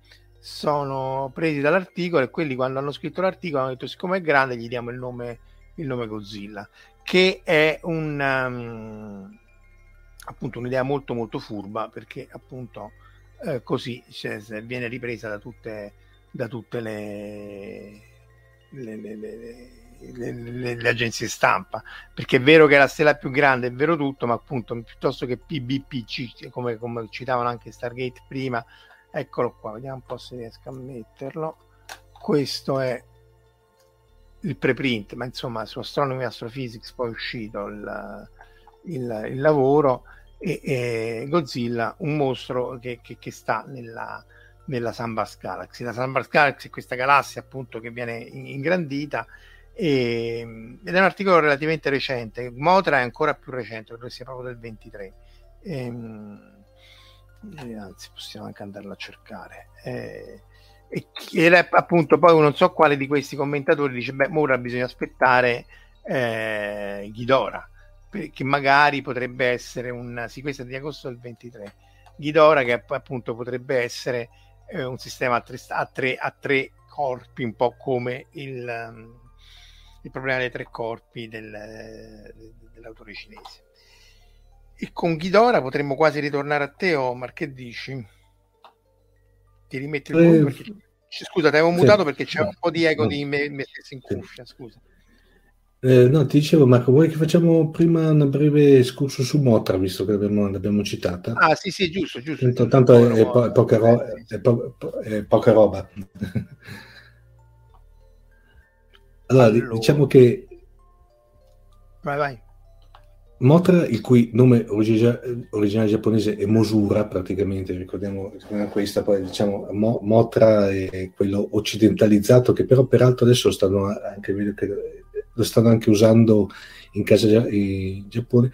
A: sono presi dall'articolo e quelli quando hanno scritto l'articolo hanno detto siccome è grande gli diamo il nome, il nome Godzilla che è un um, appunto un'idea molto molto furba perché appunto eh, così cioè, viene ripresa da tutte, da tutte le, le, le, le, agenzie stampa. Perché è vero che la stella più grande è vero tutto ma appunto piuttosto che PBPC come, come citavano anche Stargate prima eccolo qua vediamo un po' se riesco a metterlo. Questo è il preprint ma insomma su Astronomy Astrophysics poi è uscito il, il, il lavoro e, e, Godzilla un mostro che, che, che sta nella, nella Sambas Galaxy. La Sambas Galaxy è questa galassia appunto che viene ingrandita e, ed è un articolo relativamente recente. Motra è ancora più recente credo sia proprio del 23 e, ehm, eh, anzi possiamo anche andarla a cercare. Eh, e, e appunto poi non so quale di questi commentatori dice, beh, ora bisogna aspettare eh, Ghidora, che magari potrebbe essere un, sì questa è di agosto del 23, Ghidora che appunto potrebbe essere eh, un sistema a tre, a, tre, a tre, corpi, un po' come il, il problema dei tre corpi del, dell'autore cinese. E con Ghidora potremmo quasi ritornare a te, Omar, che dici? Ti rimetti il eh, perché... Scusa, ti avevo mutato perché c'è un po' di ego no. di me, me stesso in cuffia, scusa.
B: Eh, no, ti dicevo Marco, vuoi che facciamo prima una breve escurso su Motra, visto che l'abbiamo, l'abbiamo citata?
A: Ah sì, sì, giusto, giusto.
B: Tanto, tanto è, è, po- è, poca ro- è, po- è, poca roba. allora, allora, diciamo che...
A: Vai, vai.
B: Motra, il cui nome origine, originale giapponese è Mosura, praticamente, ricordiamo, ricordiamo questa, poi diciamo Mo, Motra è quello occidentalizzato, che però peraltro adesso stanno anche, lo stanno anche usando in casa in Giappone.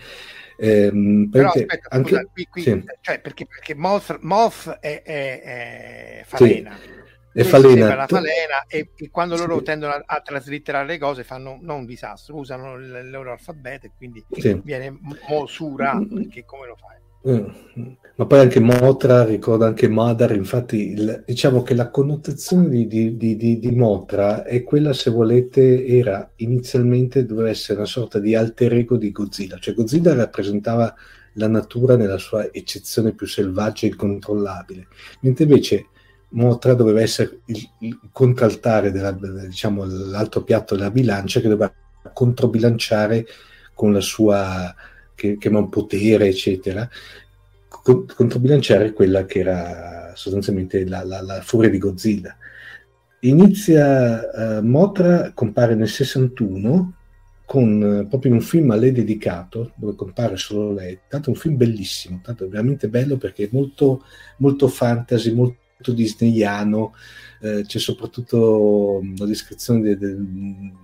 A: Eh, però aspetta, anche, scusa, qui, qui, sì. cioè, perché, perché Moth, Moth è, è, è falena. Sì
B: e falena.
A: La falena e, e quando sì. loro tendono a, a, traslitterare le cose fanno non un disastro, usano il, il loro alfabeto e quindi sì. viene Mosura perché come lo fai?
B: Mm. Ma poi anche Motra ricorda anche Madar, infatti il, diciamo che la connotazione di, di, di, di, Motra è quella, se volete, era inizialmente doveva essere una sorta di alter ego di Godzilla, cioè Godzilla rappresentava la natura nella sua eccezione più selvaggia e incontrollabile, mentre invece Motra doveva essere il, il contraltare della, diciamo, l'altro piatto della bilancia che doveva controbilanciare con la sua che, che un potere, eccetera, controbilanciare quella che era sostanzialmente la, la, la furia di Godzilla. Inizia uh, Motra, compare nel 61 con uh, proprio un film a lei dedicato, dove compare solo lei, tanto un film bellissimo, tanto veramente bello perché è molto, molto fantasy, molto disneyano, eh, c'è soprattutto la descrizione de, de,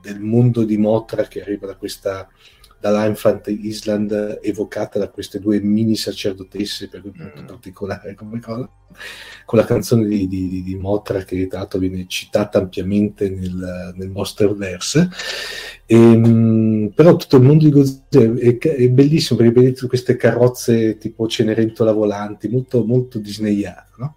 B: del mondo di Motra che arriva da questa dall'Infant Island evocata da queste due mini sacerdotesse per cui molto mm. particolare come cosa con la canzone di, di, di, Motra che tra l'altro viene citata ampiamente nel, nel Monsterverse e, ehm, però tutto il mondo di Godzilla è, è bellissimo perché vedete queste carrozze tipo Cenerentola volanti molto, molto disneyano no?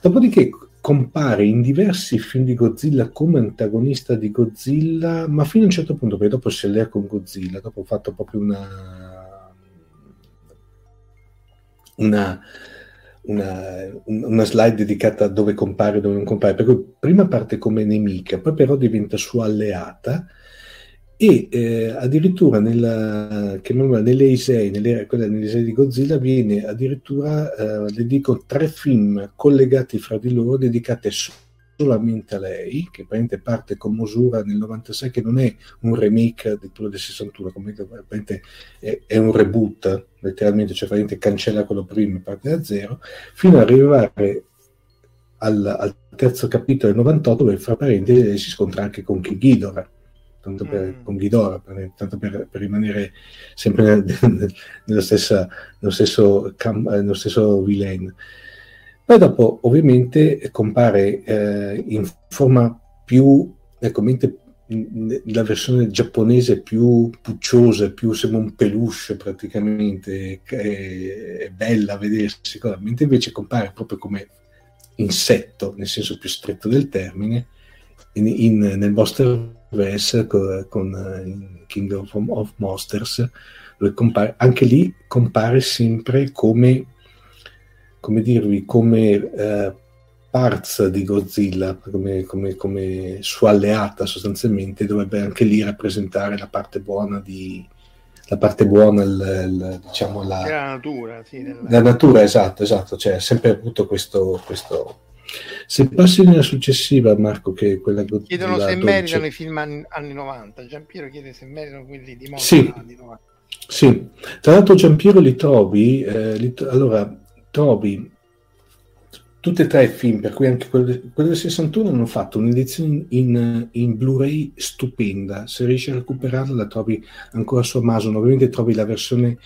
B: Dopodiché compare in diversi film di Godzilla come antagonista di Godzilla, ma fino a un certo punto, perché dopo si allea con Godzilla, dopo ho fatto proprio una, una, una, una slide dedicata a dove compare e dove non compare, perché prima parte come nemica, poi però diventa sua alleata, e eh, addirittura nella, nelle Isei, quella nelle Isei di Godzilla, viene addirittura, eh, le dico, tre film collegati fra di loro, dedicati solamente a lei, che praticamente parte con Mosura nel 96, che non è un remake di quello del 61, praticamente è, è un reboot, letteralmente, cioè praticamente cancella quello prima e parte da zero, fino ad arrivare al, al terzo capitolo del 98, dove fra parentesi si scontra anche con King Ghidorah tanto per, mm. con Ghidorah, per, tanto per, per rimanere sempre nel, nello, stessa, nello, stesso, nello stesso villain. Poi dopo ovviamente compare eh, in forma più, ecco, mentre la versione giapponese più pucciosa, più sembra un peluche praticamente, è, è bella a vedersi, mentre invece compare proprio come insetto, nel senso più stretto del termine, in, in, nel vostro Verse con, con uh, Kingdom of Monsters, dove compare, anche lì compare sempre come, come dirvi, come uh, parts di Godzilla, come, come, come, sua alleata sostanzialmente, dovrebbe anche lì rappresentare la parte buona di, la parte buona, il, il, diciamo la,
A: la natura, sì,
B: della... la natura, esatto, esatto, cioè sempre avuto questo, questo se passi nella successiva, Marco, che è quella
A: Chiedono se 12. meritano i film anni, anni 90. Giampiero chiede se meritano quelli di moda
B: sì. anni 90. Sì, tra l'altro Giampiero li trovi, eh, li allora trovi tutti e tre i film, per cui anche quello, quello del 61 hanno fatto un'edizione in, in, Blu-ray stupenda, se riesci a recuperarla la trovi ancora su Amazon, ovviamente trovi la versione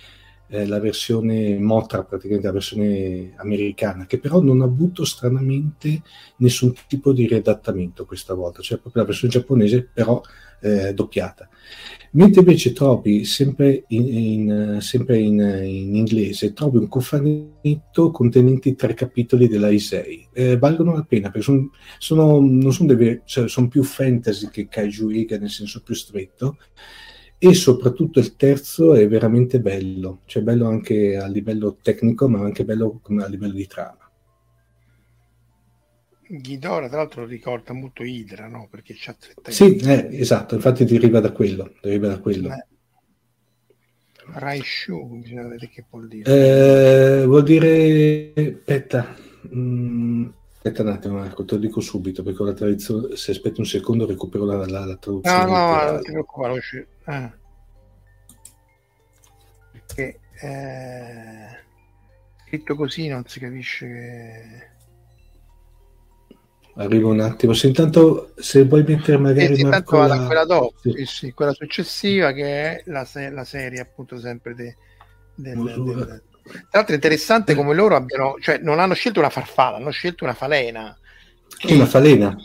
B: eh, la versione Motra, praticamente la versione americana, che però non ha avuto stranamente nessun tipo di riadattamento questa volta, cioè proprio la versione giapponese però eh, doppiata. Mentre invece trovi sempre in, in, sempre in, in inglese, trovi un cofanetto contenente tre capitoli della Isei. Eh, valgono la pena perché son, sono, non sono, delle, cioè, sono più fantasy che kaiju nel senso più stretto e soprattutto il terzo è veramente bello, cioè bello anche a livello tecnico ma anche bello a livello di trama.
A: Ghidorah tra l'altro ricorda molto Idra, no? Perché c'ha
B: tre Sì, eh, esatto, infatti deriva da quello, deriva da quello. Eh.
A: Raishu, bisogna vedere che vuol dire.
B: Eh, vuol dire... Aspetta, mm, aspetta un attimo Marco, te lo dico subito, perché la traduzione, se aspetti un secondo recupero la, la, la traduzione.
A: No, no, non ti preoccupare, eh. Perché eh, scritto così non si capisce che
B: arrivo un attimo. Se intanto se vuoi mettere magari
A: sì, Marco la... quella dopo, sì. Sì, quella successiva che è la, se- la serie appunto sempre de- del, del... Tra l'altro è interessante eh. come loro abbiano, cioè non hanno scelto una farfalla, hanno scelto una falena.
B: Una falena.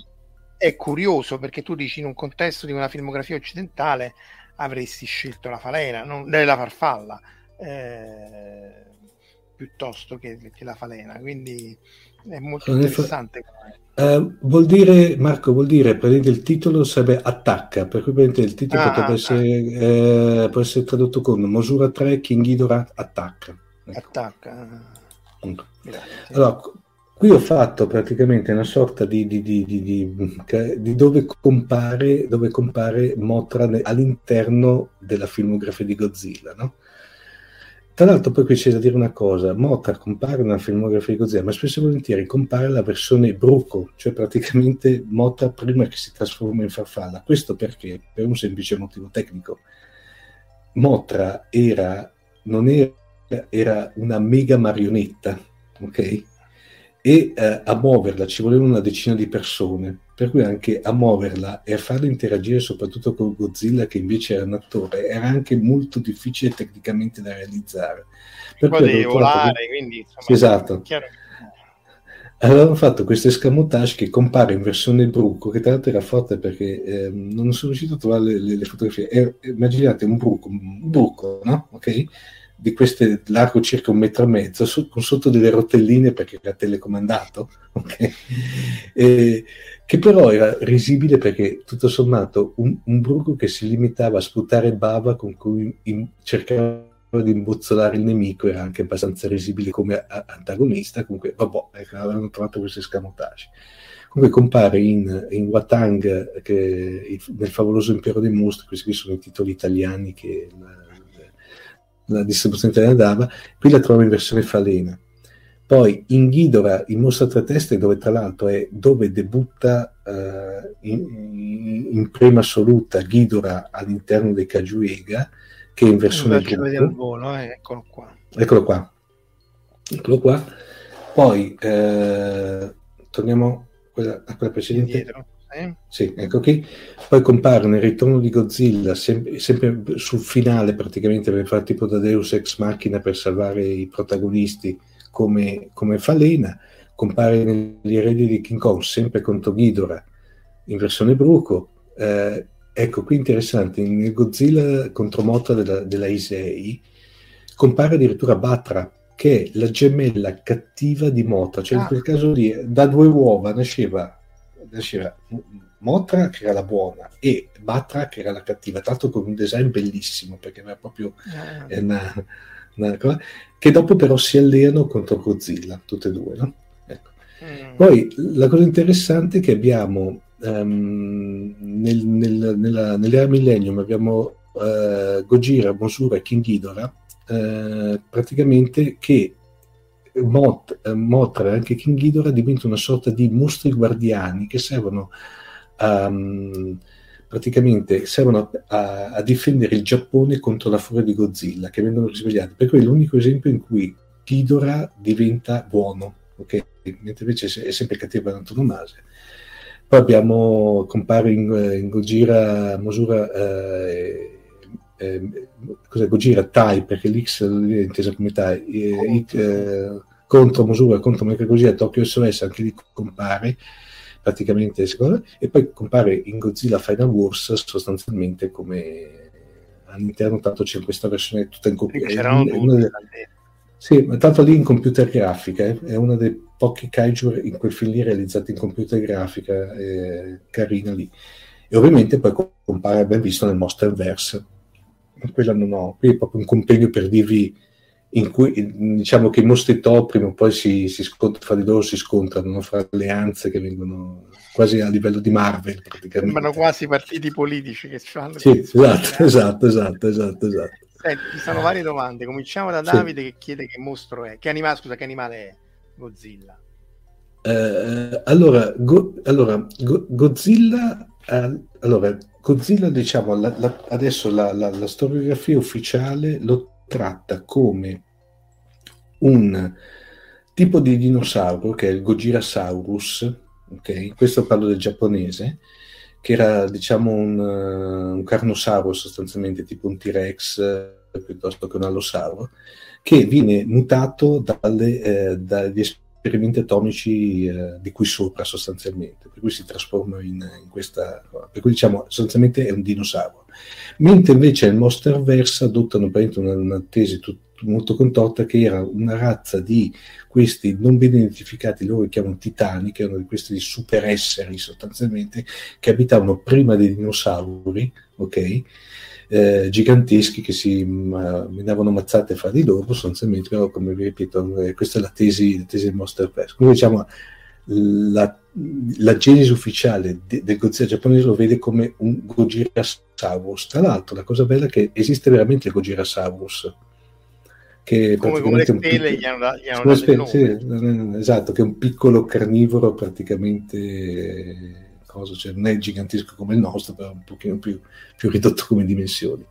A: È curioso perché tu dici in un contesto di una filmografia occidentale avresti scelto la falena, non, la farfalla, eh, piuttosto che, che, la falena. Quindi è molto interessante.
B: Uh, vuol dire, Marco, vuol dire, prendete il titolo sarebbe attacca, per cui il titolo ah, potrebbe ah, essere, eh, può essere tradotto con Mosura 3, King Ghidorah attacca.
A: Ecco. Attacca.
B: Allora, qui ho fatto praticamente una sorta di, di, di, di dove, compare, dove compare Motra all'interno della filmografia di Godzilla, no? Tra l'altro poi qui c'è da dire una cosa, Motta compare nella filmografia di Godzilla, ma spesso e volentieri compare la versione bruco, cioè praticamente Motta prima che si trasforma in farfalla. Questo perché? Per un semplice motivo tecnico. Motra era, era, era una mega marionetta, ok? E eh, a muoverla ci volevano una decina di persone. Per cui anche a muoverla e a farla interagire soprattutto con Godzilla che invece era un attore era anche molto difficile tecnicamente da realizzare.
A: Per poi devi volare quindi insomma,
B: esatto. avevano fatto questo escamotage che compare in versione bruco che tra l'altro era forte perché eh, non sono riuscito a trovare le, le, le fotografie. Eh, immaginate un bruco un bruco no? ok di queste largo circa un metro e mezzo su, con sotto delle rotelline perché era telecomandato ok? E, che però era risibile perché tutto sommato un, un bruco che si limitava a sputare bava con cui in, cercava di imbozzolare il nemico era anche abbastanza risibile come a, antagonista. Comunque vabbè ecco, avevano trovato questo escamotage comunque compare in, in Watang che, nel favoloso impero dei mostri questi qui sono i titoli italiani che la, la distribuzione italiana dava qui la trovo in versione falena poi in Ghidorah, in Mostra tre teste, dove tra l'altro è dove debutta uh, in, in, prima assoluta Ghidorah all'interno dei Kajuega, che è in versione
A: volo, eh, eccolo qua.
B: Eccolo qua. Eccolo qua. Poi eh, torniamo a quella, a quella precedente. Indietro. Eh? Sì, ecco qui. Poi compare nel ritorno di Godzilla, sem- sempre sul finale praticamente per fare tipo da Deus Ex Machina per salvare i protagonisti come, come falena, compare negli eredi di King Kong sempre contro Ghidorah in versione bruco. Eh, ecco, qui interessante, nel Godzilla contro Motra della, della Isei compare addirittura Batra, che è la gemella cattiva di Motra, cioè ah. in quel caso lì da due uova nasceva, nasceva Motra che era la buona e Batra che era la cattiva, tra l'altro con un design bellissimo perché era proprio ah. una, una, che dopo però si alleano contro Godzilla, tutte e due. No? Ecco. Mm. Poi la cosa interessante è che abbiamo um, nel, nel, nella, nell'era Millennium abbiamo uh, Gojira, Mosura e King Ghidorah uh, praticamente che Mot, Motra e anche King Ghidorah diventano una sorta di mostri guardiani che servono um, praticamente servono a, a, difendere il Giappone contro la furia di Godzilla, che vengono risvegliati. Per cui è l'unico esempio in cui Ghidorah diventa buono, ok? Mentre invece è sempre cattiva l'antonomasia. Poi abbiamo, compare in, in Gojira Mosura eh, eh, cos'è Gojira Tai, perché l'X è intesa come Tai, eh, contro Mosura, contro Mechagodzilla, Tokyo SOS, anche lì compare praticamente, secondo e poi compare in Godzilla Final Wars sostanzialmente come all'interno, tanto c'è questa versione tutta in computer. Sì, ma tanto lì in computer grafica, eh, è uno dei pochi kaiju in quel film lì realizzati in computer grafica, eh, carina lì. E ovviamente poi compare, ben visto, nel Monsterverse. Quella non ho, qui è proprio un compendio per dirvi in cui diciamo che i mostri top prima o poi si, si scontrano fra di loro, si scontrano fra alleanze che vengono quasi a livello di Marvel praticamente.
A: Sembrano quasi partiti politici che fanno.
B: Sì, esatto, esatto, esatto, esatto, esatto.
A: Senti, ci sono varie domande. Cominciamo da Davide sì. che chiede che mostro è. Che animale, scusa, che animale è Godzilla?
B: Eh, allora, go, allora go, Godzilla, eh, allora, Godzilla, diciamo, la, la, adesso la, la, storiografia ufficiale lo tratta come un tipo di dinosauro che è il Gojirasaurus, ok? Questo parlo del giapponese, che era diciamo un, uh, un carnosauro sostanzialmente, tipo un T-Rex uh, piuttosto che un allosauro, che viene mutato dalle, eh, dagli esperimenti atomici eh, di qui sopra sostanzialmente, per cui si trasforma in, in, questa, per cui diciamo sostanzialmente è un dinosauro. Mentre invece il Monsterverse adottano una, una tesi tut, molto contorta che era una razza di questi non ben identificati, loro li chiamano titani, che erano di questi super esseri sostanzialmente, che abitavano prima dei dinosauri, ok? Eh, giganteschi che si menavano mazzate fra di loro, sostanzialmente, come vi ripeto, eh, questa è la tesi, la tesi del Monster Press. Quindi diciamo la, la genesi ufficiale de, del Godzilla giapponese lo vede come un Gojirasaurus. Tra l'altro, la cosa bella è che esiste veramente il Gojirasaurus che
A: come, come le stelle gli hanno, gli hanno dato
B: sì, esatto, che è un piccolo carnivoro praticamente cosa, cioè non è gigantesco come il nostro, però un pochino più, più ridotto come dimensioni.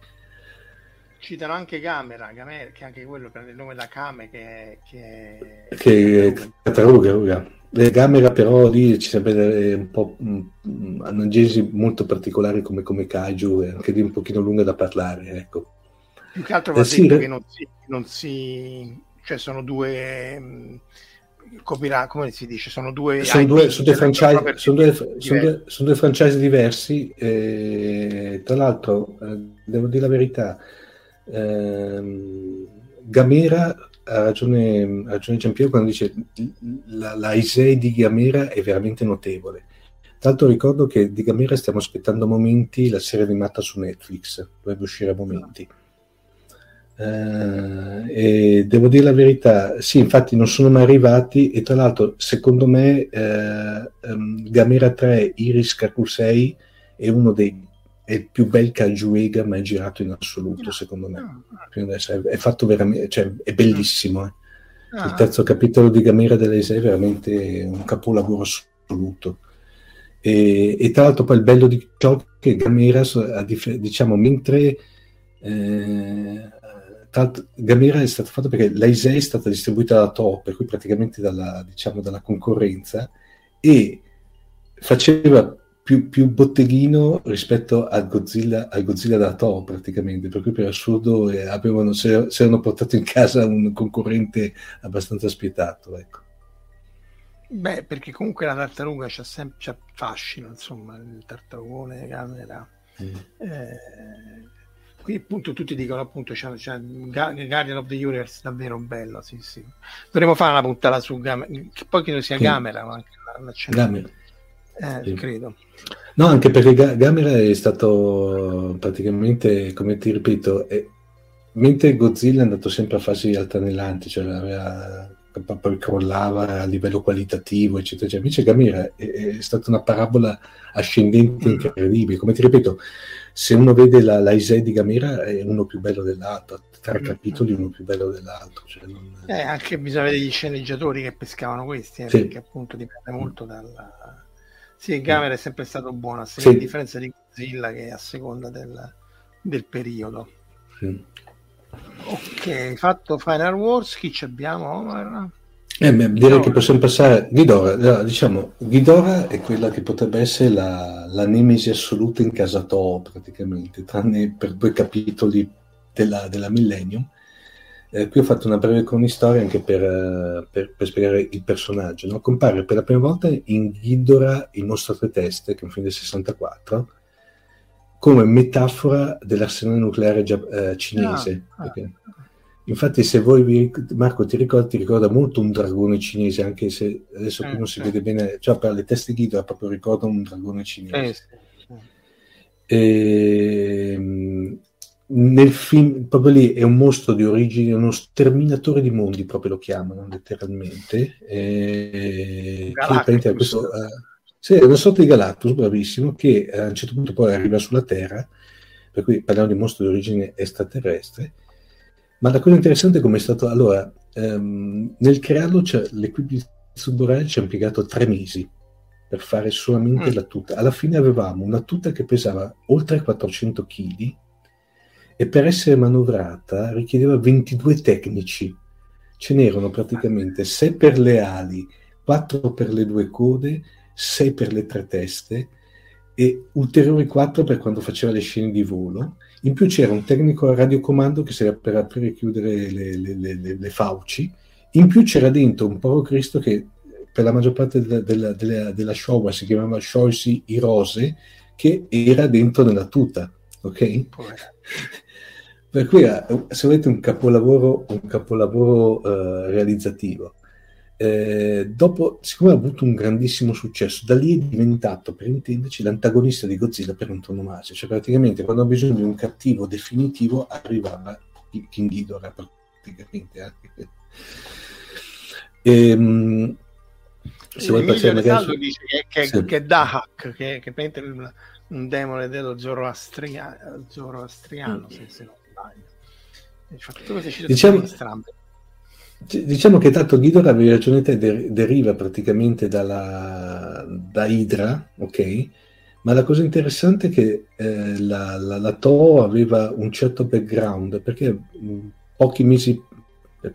A: Citano anche Gamera, Gamera, che anche quello prende il nome da Kame, che, che,
B: che è Cataruga. Le Gamera però lì ci sembra un po' un'angesi molto particolare come, come Kaiju, anche lì un pochino lunga da parlare, ecco.
A: Più che altro va eh, detto sì, che non si, non si, cioè sono due mm, copyright, come si dice? Sono due,
B: sono due, sono due, franchise, sono due, sono due, sono due franchise diversi. Eh, tra l'altro, eh, devo dire la verità, eh, Gamera ha ragione, ha ragione Giampiero quando dice la, la Isei di Gamera è veramente notevole. Tra l'altro ricordo che di Gamera stiamo aspettando momenti la serie animata su Netflix, dovrebbe uscire a momenti. Eh, devo dire la verità, sì, infatti non sono mai arrivati e tra l'altro secondo me eh, um, Gamera 3 Iris Kakusei è uno dei è il più bel Kajuega mai girato in assoluto, secondo me. È, fatto veramente, cioè, è bellissimo. Eh. Il terzo capitolo di Gamera dell'Eise è veramente un capolavoro assoluto. E, e, tra l'altro poi il bello di ciò che Gamera, diciamo, mentre eh, Gamera è stato fatto perché l'Aisei è stata distribuita da Toho, per cui praticamente dalla, diciamo, dalla concorrenza, e faceva più, più, botteghino rispetto al Godzilla, al Godzilla da Toho praticamente, per cui per assurdo eh, avevano, si, erano portato in casa un concorrente abbastanza spietato. Ecco.
A: Beh, perché comunque la tartaruga c'ha sempre c'ha fascino, insomma, il tartarugone, camera. Mm. Eh, qui appunto tutti dicono appunto c'è, c'è Guardian of the Universe davvero bello sì sì dovremmo fare una puntata su Gamera che poi credo sia sì. Gamera ma anche la,
B: Gamera
A: eh, sì. credo
B: no anche perché G- Gamera è stato praticamente come ti ripeto è, mentre Godzilla è andato sempre a fasi altalenanti cioè aveva poi crollava a livello qualitativo, eccetera, eccetera. Invece Gamera è, è, stata una parabola ascendente mm. incredibile. Come ti ripeto, se uno vede la, la Isè di Gamera è uno più bello dell'altro, tre mm. capitoli uno più bello dell'altro. Cioè non...
A: eh, anche bisogna vedere gli sceneggiatori che pescavano questi, eh, sì. perché appunto dipende molto dalla... Sì, Gamera è sempre stato buono, a, sì. differenza di Godzilla che è a seconda del, del periodo. Sì. Ok, fatto Final Wars, chi ci abbiamo?
B: Eh, beh, direi che possiamo passare. Ghidorah, diciamo, Ghidorah è quella che potrebbe essere la, la nemesi assoluta in casa Toho, praticamente, tranne per due capitoli della, della Millennium. Eh, qui ho fatto una breve cronistoria anche per, uh, per, per spiegare il personaggio. No? Compare per la prima volta in Ghidorah il mostro a tre teste, che è un film del 64, come metafora dell'arsenale nucleare gia- uh, cinese. Ah, ah. Infatti, se voi vi, Marco ti ricordi, ti ricorda molto un dragone cinese, anche se adesso qui non si vede bene, cioè per le teste guida proprio ricorda un dragone cinese. E, ehm, nel film, proprio lì è un mostro di origine, uno sterminatore di mondi, proprio lo chiamano letteralmente. E, che questo, uh, sì, è una sorta di Galactus, bravissimo, che a un certo punto poi arriva sulla Terra, per cui parliamo di mostro di origine extraterrestre ma la cosa interessante è come è stato... Allora, ehm, nel crearlo cioè, l'equipe di Tsuburaya ci ha impiegato tre mesi per fare solamente mm. la tuta. Alla fine avevamo una tuta che pesava oltre 400 kg e per essere manovrata richiedeva 22 tecnici. Ce n'erano praticamente 6 per le ali, 4 per le due code, 6 per le tre teste e ulteriori 4 per quando faceva le scene di volo in più c'era un tecnico a radiocomando che serviva per aprire e chiudere le, le, le, le fauci. In più c'era dentro un povero Cristo che per la maggior parte della, della, della, della Showa si chiamava Shoisi Hirose, che era dentro nella tuta. Ok? per cui se volete un capolavoro, un capolavoro uh, realizzativo. Eh, dopo, siccome ha avuto un grandissimo successo, da lì è diventato, per intenderci, l'antagonista di Godzilla per antonomasia. Cioè, praticamente, quando ha bisogno di un cattivo definitivo, arrivava King Ghidorah, praticamente. E, um,
A: se vuoi passare magari... dice che, che, sì. che Dahak, che, che è un, un demone dello zoroastriano, zoroastriano mm. se, se non sbaglio.
B: Diciamo, Diciamo che tanto Guido avevi ragione te, der- deriva praticamente dalla, da Idra, ok? Ma la cosa interessante è che eh, la, la, la Toho aveva un certo background, perché mh, pochi mesi,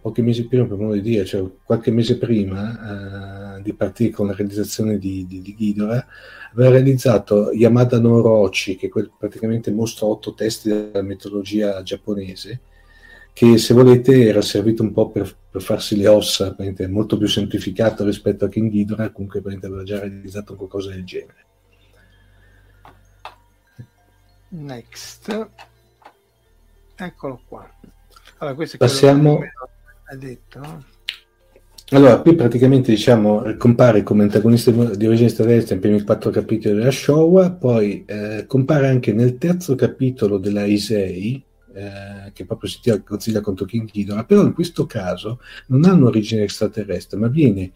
B: pochi mesi prima, per modo di dire, cioè qualche mese prima eh, di partire con la realizzazione di, di, di Ghidorah, aveva realizzato Yamada no Orochi, che quel, praticamente mostra otto testi della mitologia giapponese, che se volete era servito un po' per, per farsi le ossa, molto più semplificato rispetto a King Ghidorah, comunque aveva già realizzato qualcosa del genere.
A: Next. Eccolo qua. Allora, questo è
B: Passiamo... Hai detto, no? Allora, qui praticamente diciamo compare come antagonista di origine extraterrestre nei primi quattro capitoli della Showa, poi eh, compare anche nel terzo capitolo della Isei, eh, che proprio si tira Godzilla contro King Ghidorah, però in questo caso non hanno origine extraterrestre, ma viene...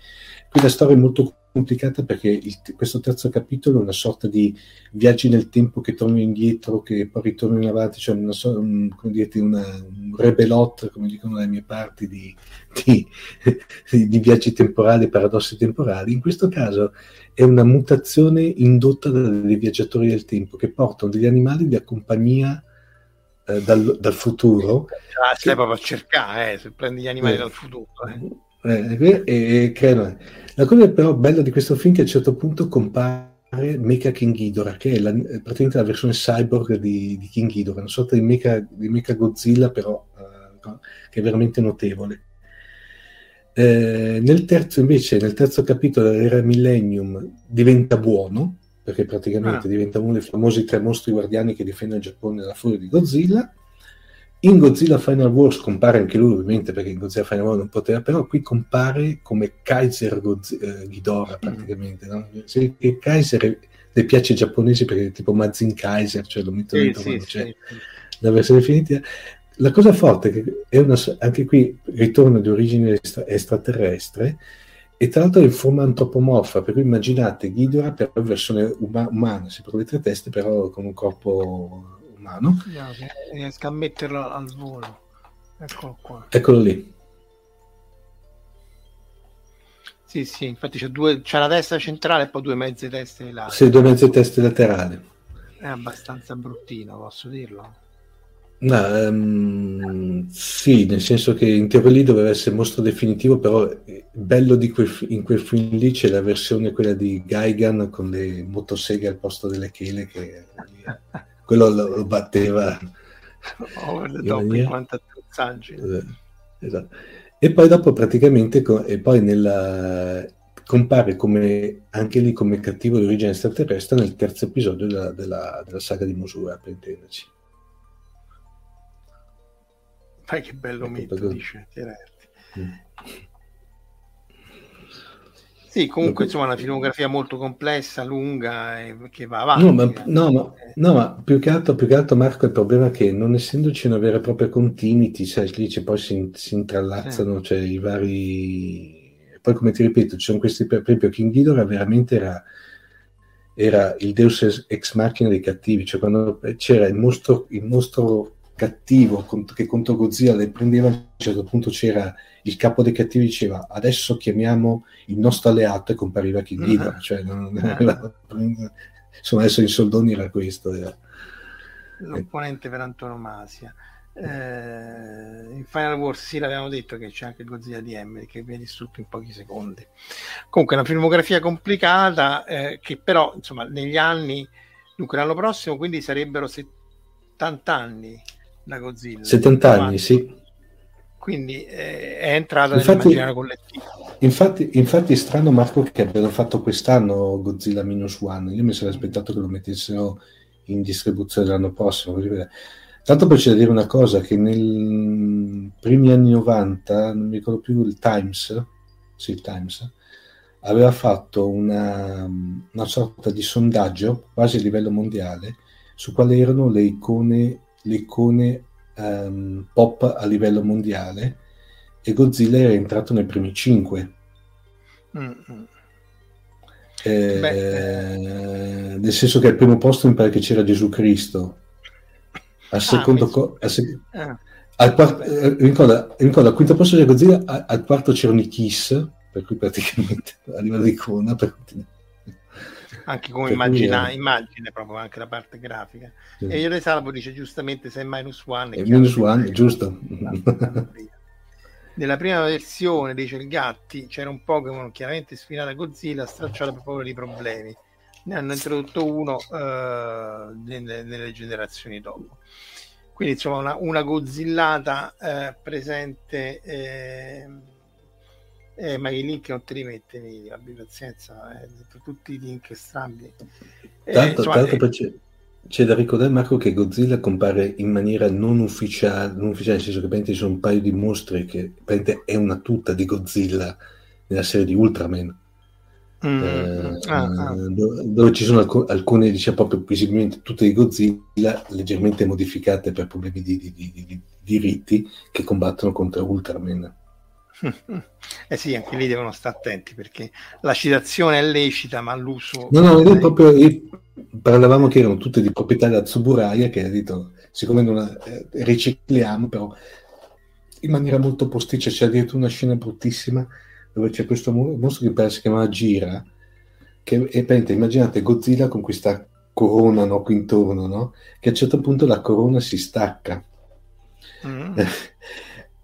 B: Qui la storia è molto complicata perché il, questo terzo capitolo è una sorta di viaggi nel tempo che tornano indietro, che poi ritornano in avanti, cioè una, un, come dire, una, un rebelot, come dicono dalle mie parti, di, di, di, viaggi temporali, paradossi temporali. In questo caso è una mutazione indotta dai viaggiatori del tempo che portano degli animali di compagnia eh, dal, dal, futuro.
A: Ah, stai che... proprio a cercare, eh, se prendi gli animali eh, dal futuro.
B: Eh. E, e, la cosa però bella di questo film è che a un certo punto compare Mecha King Ghidorah, che è la, praticamente la versione cyborg di, di King Ghidorah, una sorta di Mecha, di Mecha Godzilla, però che è veramente notevole. Eh, nel terzo, invece, nel terzo capitolo dell'era Millennium diventa buono, perché praticamente ah. diventa uno dei famosi tre mostri guardiani che difendono il Giappone dalla furia di Godzilla. In Godzilla Final Wars compare anche lui, ovviamente, perché in Godzilla Final Wars non poteva, però qui compare come Kaiser Godzilla, eh, Ghidorah, praticamente. No? Se, Kaiser le piace ai giapponesi perché è tipo Mazin Kaiser, cioè lo mettono sì, sì, c'è sì, la versione definitiva. La cosa forte è che è una, anche qui ritorno di origine extra, extraterrestre, e tra l'altro è in forma antropomorfa, per cui immaginate Ghidorah per versione uma- umana, con le tre teste, però con un corpo umano.
A: Riesco a metterlo al volo. Eccolo qua.
B: Eccolo lì.
A: Sì, sì, infatti c'è, due, c'è la testa centrale e poi due mezze teste laterali.
B: Sì, due mezze teste laterali.
A: È abbastanza bruttino, posso dirlo.
B: No, um, sì, nel senso che in teoria lì doveva essere il mostro definitivo, però bello di quel, in quel film lì c'è la versione quella di Gaigan con le motoseghe al posto delle chele che quello lo, lo batteva
A: over the top in quanto
B: eh, esatto. e poi dopo praticamente e poi nella, compare come, anche lì come cattivo di origine extraterrestre nel terzo episodio della, della, della saga di Mosura per intenderci
A: Fai che bello ecco, mito, perché... dice mm. Sì, comunque insomma una filmografia molto complessa, lunga e che va avanti.
B: No, ma, no, ma, no, ma più, che altro, più, che altro, Marco il problema è che non essendoci una vera e propria continuity, sai, lì c'è, poi si, si intrallazzano, sì. cioè i vari... Poi come ti ripeto, ci sono questi, per esempio King Ghidorah veramente era, era il deus ex machina dei cattivi, cioè quando c'era il mostro, il mostro cattivo che contro Godzilla le prendeva, a un certo punto c'era il capo dei cattivi diceva adesso chiamiamo il nostro alleato e compariva King Ghidorah, uh-huh. cioè non, era, insomma adesso in soldoni era questo. Era.
A: L'opponente per antonomasia. Eh, in Final Wars sì l'avevamo detto che c'è anche Godzilla di Emery che viene distrutto in pochi secondi comunque è una filmografia complicata eh, che però insomma negli anni dunque l'anno prossimo quindi sarebbero 70 anni da Godzilla.
B: 70 anni, sì.
A: Quindi eh, è entrata nell'immaginario collettivo.
B: Infatti, infatti è strano Marco che abbiano fatto quest'anno Godzilla Minus One. Io mi sarei aspettato che lo mettessero in distribuzione l'anno prossimo. Tanto poi c'è da dire una cosa, che nei primi anni 90, non mi ricordo più il Times, sì, il Times, aveva fatto una, una sorta di sondaggio quasi a livello mondiale su quali erano le icone le icone um, pop a livello mondiale e Godzilla era entrato nei primi cinque. Mm-hmm. Eh, nel senso che al primo posto mi pare che c'era Gesù Cristo al ah, secondo ah, co- al, sec- ah. al quarto eh, ricorda, ricorda, al quinto posto c'era Godzilla al, al quarto c'erano i Kiss per cui praticamente a livello di icona per continuare
A: anche come immagina, immagine proprio anche la parte grafica. Sì. e Ione Salvo dice giustamente se è minus one
B: è minus one giusto.
A: nella prima versione dice il Gatti c'era un Pokémon chiaramente sfinato a Godzilla stracciato per poveri problemi. Ne hanno introdotto uno uh, nelle, nelle, generazioni dopo. Quindi insomma una, una Godzillata uh, presente eh, eh, ma i link non te li mette, abbi pazienza, eh, tutti i link strambi.
B: Eh, tanto, insomma, tanto eh, c'è, c'è, da ricordare Marco che Godzilla compare in maniera non ufficiale, non ufficiale nel senso che ci sono un paio di mostri che è una tuta di Godzilla nella serie di Ultraman. Mm. Eh, ah, ah. Dove, dove, ci sono alc- alcune, diciamo proprio visibilmente tutte di Godzilla, leggermente modificate per problemi di, di, di, di diritti che combattono contro Ultraman.
A: Eh sì, anche lì devono stare attenti perché la citazione è lecita, ma l'uso.
B: No, no, è proprio, parlavamo che erano tutte di proprietà da Tsuburaya che ha detto, siccome non la eh, ricicliamo, però in maniera molto posticcia c'è addirittura una scena bruttissima dove c'è questo mostro che pare si chiamava Gira, che è, penite, immaginate Godzilla con questa corona no, qui intorno, no? che a un certo punto la corona si stacca. Mm.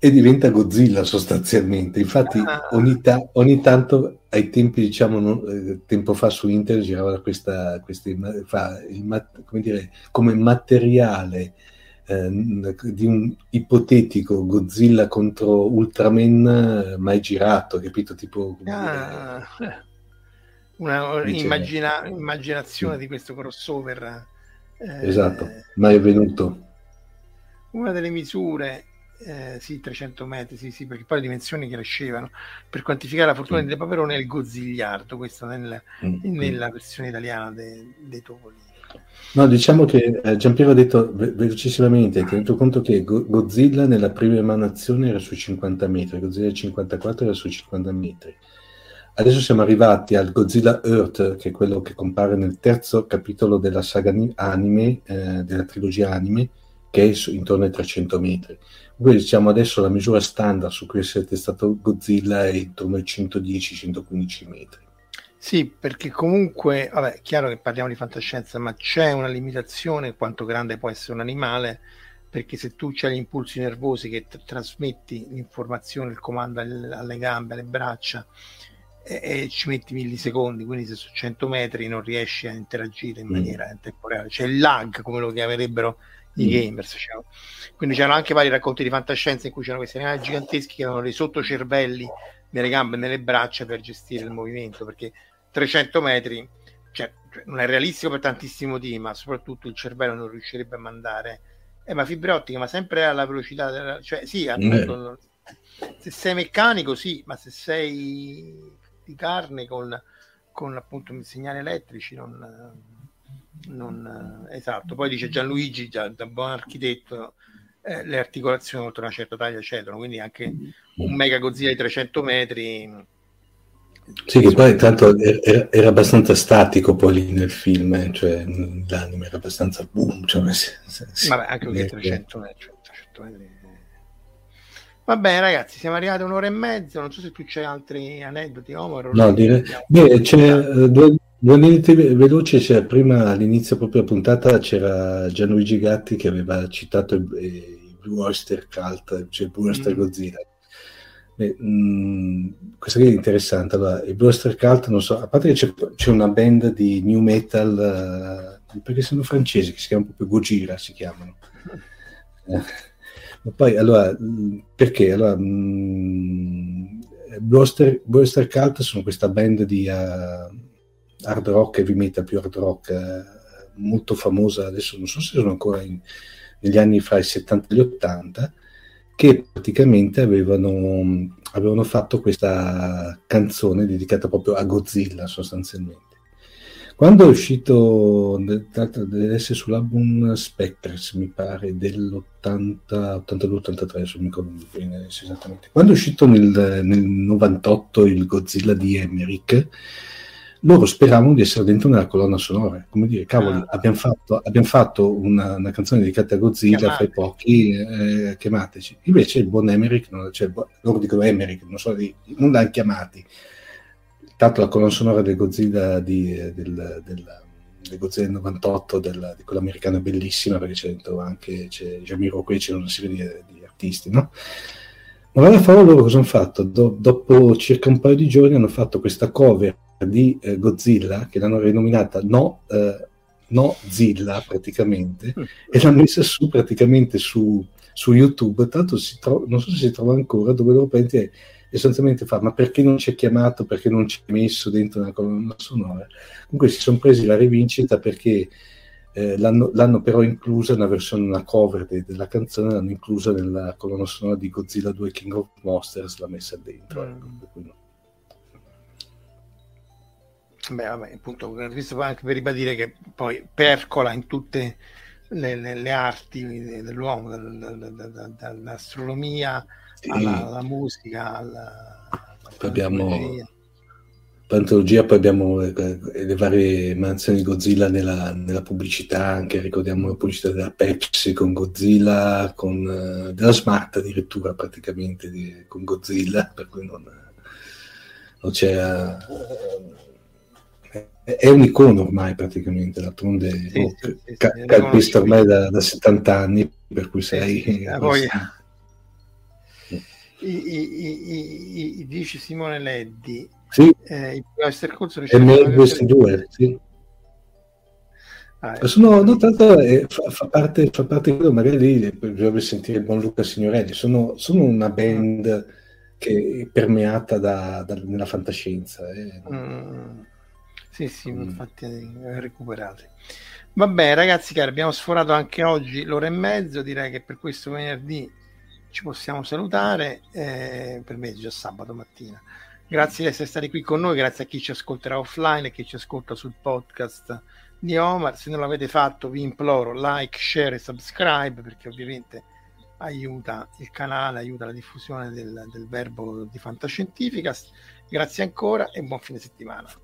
B: E diventa Godzilla sostanzialmente. Infatti, ah. ogni, ta- ogni tanto ai tempi, diciamo, non, eh, tempo fa su internet girava questa, questi, fa, mat- come, dire, come materiale eh, di un ipotetico Godzilla contro Ultraman eh, mai girato, capito? Tipo,
A: ah. una immagina- immaginazione sì. di questo crossover.
B: Eh, esatto, mai avvenuto.
A: Una delle misure eh, sì, 300 metri, sì, sì, perché poi le dimensioni crescevano. Per quantificare la fortuna mm. delle paperone è il gozigliardo, questo nel, mm. nella versione italiana de, dei topolini.
B: No, diciamo che eh, Giampiero ha detto ve- velocissimamente, hai tenuto conto che Go- Godzilla nella prima emanazione era su 50 metri, Godzilla 54 era su 50 metri. Adesso siamo arrivati al Godzilla Earth, che è quello che compare nel terzo capitolo della saga anime, eh, della trilogia anime, che è su, intorno ai 300 metri. Quindi diciamo adesso la misura standard su cui è testato Godzilla è intorno ai 110-115 metri.
A: Sì, perché comunque, vabbè, è chiaro che parliamo di fantascienza, ma c'è una limitazione quanto grande può essere un animale perché se tu hai gli impulsi nervosi che t- trasmetti l'informazione, il comando alle gambe, alle braccia e, e, ci metti millisecondi, quindi se su 100 metri non riesci a interagire in mm. maniera mm. temporale, c'è il lag come lo chiamerebbero i mm. gamers. Cioè. Quindi c'erano anche vari racconti di fantascienza in cui c'erano questi animali giganteschi che avevano dei sottocervelli nelle gambe e nelle braccia per gestire il movimento, perché 300 metri cioè, non è realistico per tantissimi motivi, ma soprattutto il cervello non riuscirebbe a mandare eh, ma fibra ottica, ma sempre alla velocità, della, cioè sì, appunto, eh. se sei meccanico sì, ma se sei di carne con, con appunto segnali elettrici non, non esatto. Poi dice Gianluigi, già, da buon architetto, eh, le articolazioni oltre una certa taglia cedono, quindi anche un mega Godzilla di 300 metri
B: sì, che poi intanto era, era, abbastanza statico poi lì nel film, eh, cioè l'anime era abbastanza boom. Cioè,
A: si, si, Vabbè, anche perché 300 metri, 300 metri. Va bene ragazzi, siamo arrivati a un'ora e mezza, non so se tu c'hai altri aneddoti, Omar.
B: No, dire... Beh, c'è uh, due, due aneddoti veloci, cioè, prima all'inizio proprio della puntata c'era Gianluigi Gatti che aveva citato il, il Blue Oyster Cult, cioè il Blue Oyster mm. Godzilla Beh, mh, mm, questa qui è interessante. Allora, i Bluster Cult, non so, a parte che c'è, c'è una band di new metal, uh, perché sono francesi, che si chiamano proprio Gojira, si chiamano. Eh, ma poi, allora, perché? Allora, mh, Bluster, Bluster Cult sono questa band di uh, hard rock, heavy metal, più hard rock, uh, molto famosa, adesso non so se sono ancora in, negli anni fra i 70 e gli 80, che praticamente avevano, avevano fatto questa canzone dedicata proprio a Godzilla sostanzialmente. Quando è uscito, deve essere sull'album Spectres, mi pare, dell'82-83, non mi ricordo bene esattamente. Quando è uscito nel, nel 98 il Godzilla di Emmerich, loro speravano di essere dentro nella colonna sonora, come dire, cavoli, ah. abbiamo, fatto, abbiamo fatto, una, una, canzone dedicata a Godzilla Chiamate. fra i pochi, eh, chiamateci. Invece il buon Emmerich, non, cioè, loro dicono Emmerich, non, so, non l'hanno chiamati. Tanto la colonna sonora del Godzilla di, del, del, del Godzilla 98, del, di quello americano è bellissima, perché c'è dentro anche c'è Jamiro qui, c'è una serie di, di artisti, no? Ma alla fine loro cosa hanno fatto? Do, dopo circa un paio di giorni hanno fatto questa cover di eh, Godzilla, che l'hanno rinominata No, eh, no Zilla praticamente, mm. e l'hanno messa su praticamente su, su YouTube, tanto si tro- non so se si trova ancora, dove loro prende essenzialmente fa, ma perché non ci è chiamato, perché non ci è messo dentro una colonna sonora? Comunque si sono presi la rivincita perché eh, l'hanno, l'hanno, però inclusa una versione, una cover de, della canzone, l'hanno inclusa nella colonna sonora di Godzilla 2 King of Monsters, l'ha messa dentro. Mm. Ecco,
A: Beh, vabbè, appunto, questo anche per ribadire che poi percola in tutte le, le, le arti dell'uomo, dall'astronomia sì. alla, alla, musica, alla, alla
B: poi abbiamo pantologia, poi abbiamo le, le varie mansioni di Godzilla nella, nella, pubblicità, anche ricordiamo la pubblicità della Pepsi con Godzilla, con, uh, della Smart addirittura praticamente di, con Godzilla, per cui non, non c'è... È un icono ormai praticamente, d'altronde sì, oh, sì, sì, ca- calpista ormai da, da, 70 anni, per cui sei... Poi...
A: I, i, i, dice Simone Leddi,
B: sì. eh, il Master è meglio questi due, sì. Ah, sono, no, tanto eh, fa, fa, parte, fa parte di quello, magari bisognerebbe sentire il buon Luca Signorelli, sono, sono una band che è permeata da, da, nella fantascienza. Eh.
A: Mm. Sì, sì, mm. infatti eh, recuperati. Vabbè, ragazzi cari, abbiamo sforato anche oggi l'ora e mezzo, direi che per questo venerdì ci possiamo salutare, eh, per me è già sabato mattina. Grazie di essere stati qui con noi, grazie a chi ci ascolterà offline e chi ci ascolta sul podcast di Omar. Se non l'avete fatto vi imploro like, share e subscribe perché ovviamente aiuta il canale, aiuta la diffusione del, del verbo di Fantascientificast. Grazie ancora e buon fine settimana.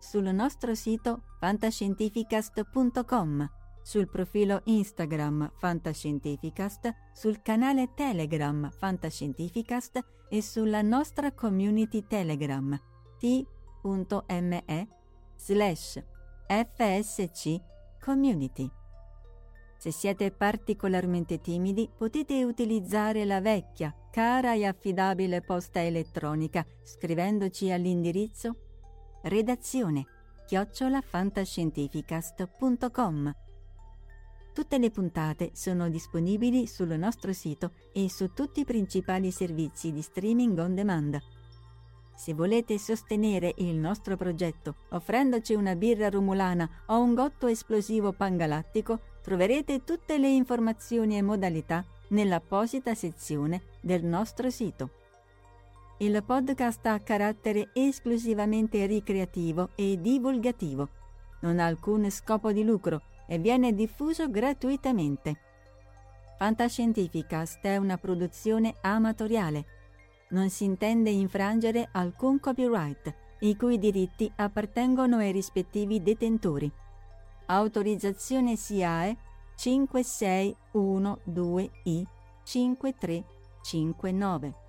C: sul nostro sito fantascientificast.com, sul profilo Instagram Fantascientificast, sul canale Telegram Fantascientificast e sulla nostra community Telegram t.me slash fsc community. Se siete particolarmente timidi, potete utilizzare la vecchia, cara e affidabile posta elettronica scrivendoci all'indirizzo redazione chiocciolafantascientificast.com. Tutte le puntate sono disponibili sul nostro sito e su tutti i principali servizi di streaming on demand. Se volete sostenere il nostro progetto offrendoci una birra rumulana o un gotto esplosivo pangalattico, troverete tutte le informazioni e modalità nell'apposita sezione del nostro sito. Il podcast ha carattere esclusivamente ricreativo e divulgativo. Non ha alcun scopo di lucro e viene diffuso gratuitamente. Fantascientificast è una produzione amatoriale. Non si intende infrangere alcun copyright, i cui diritti appartengono ai rispettivi detentori. Autorizzazione SIAE 5612I 5359.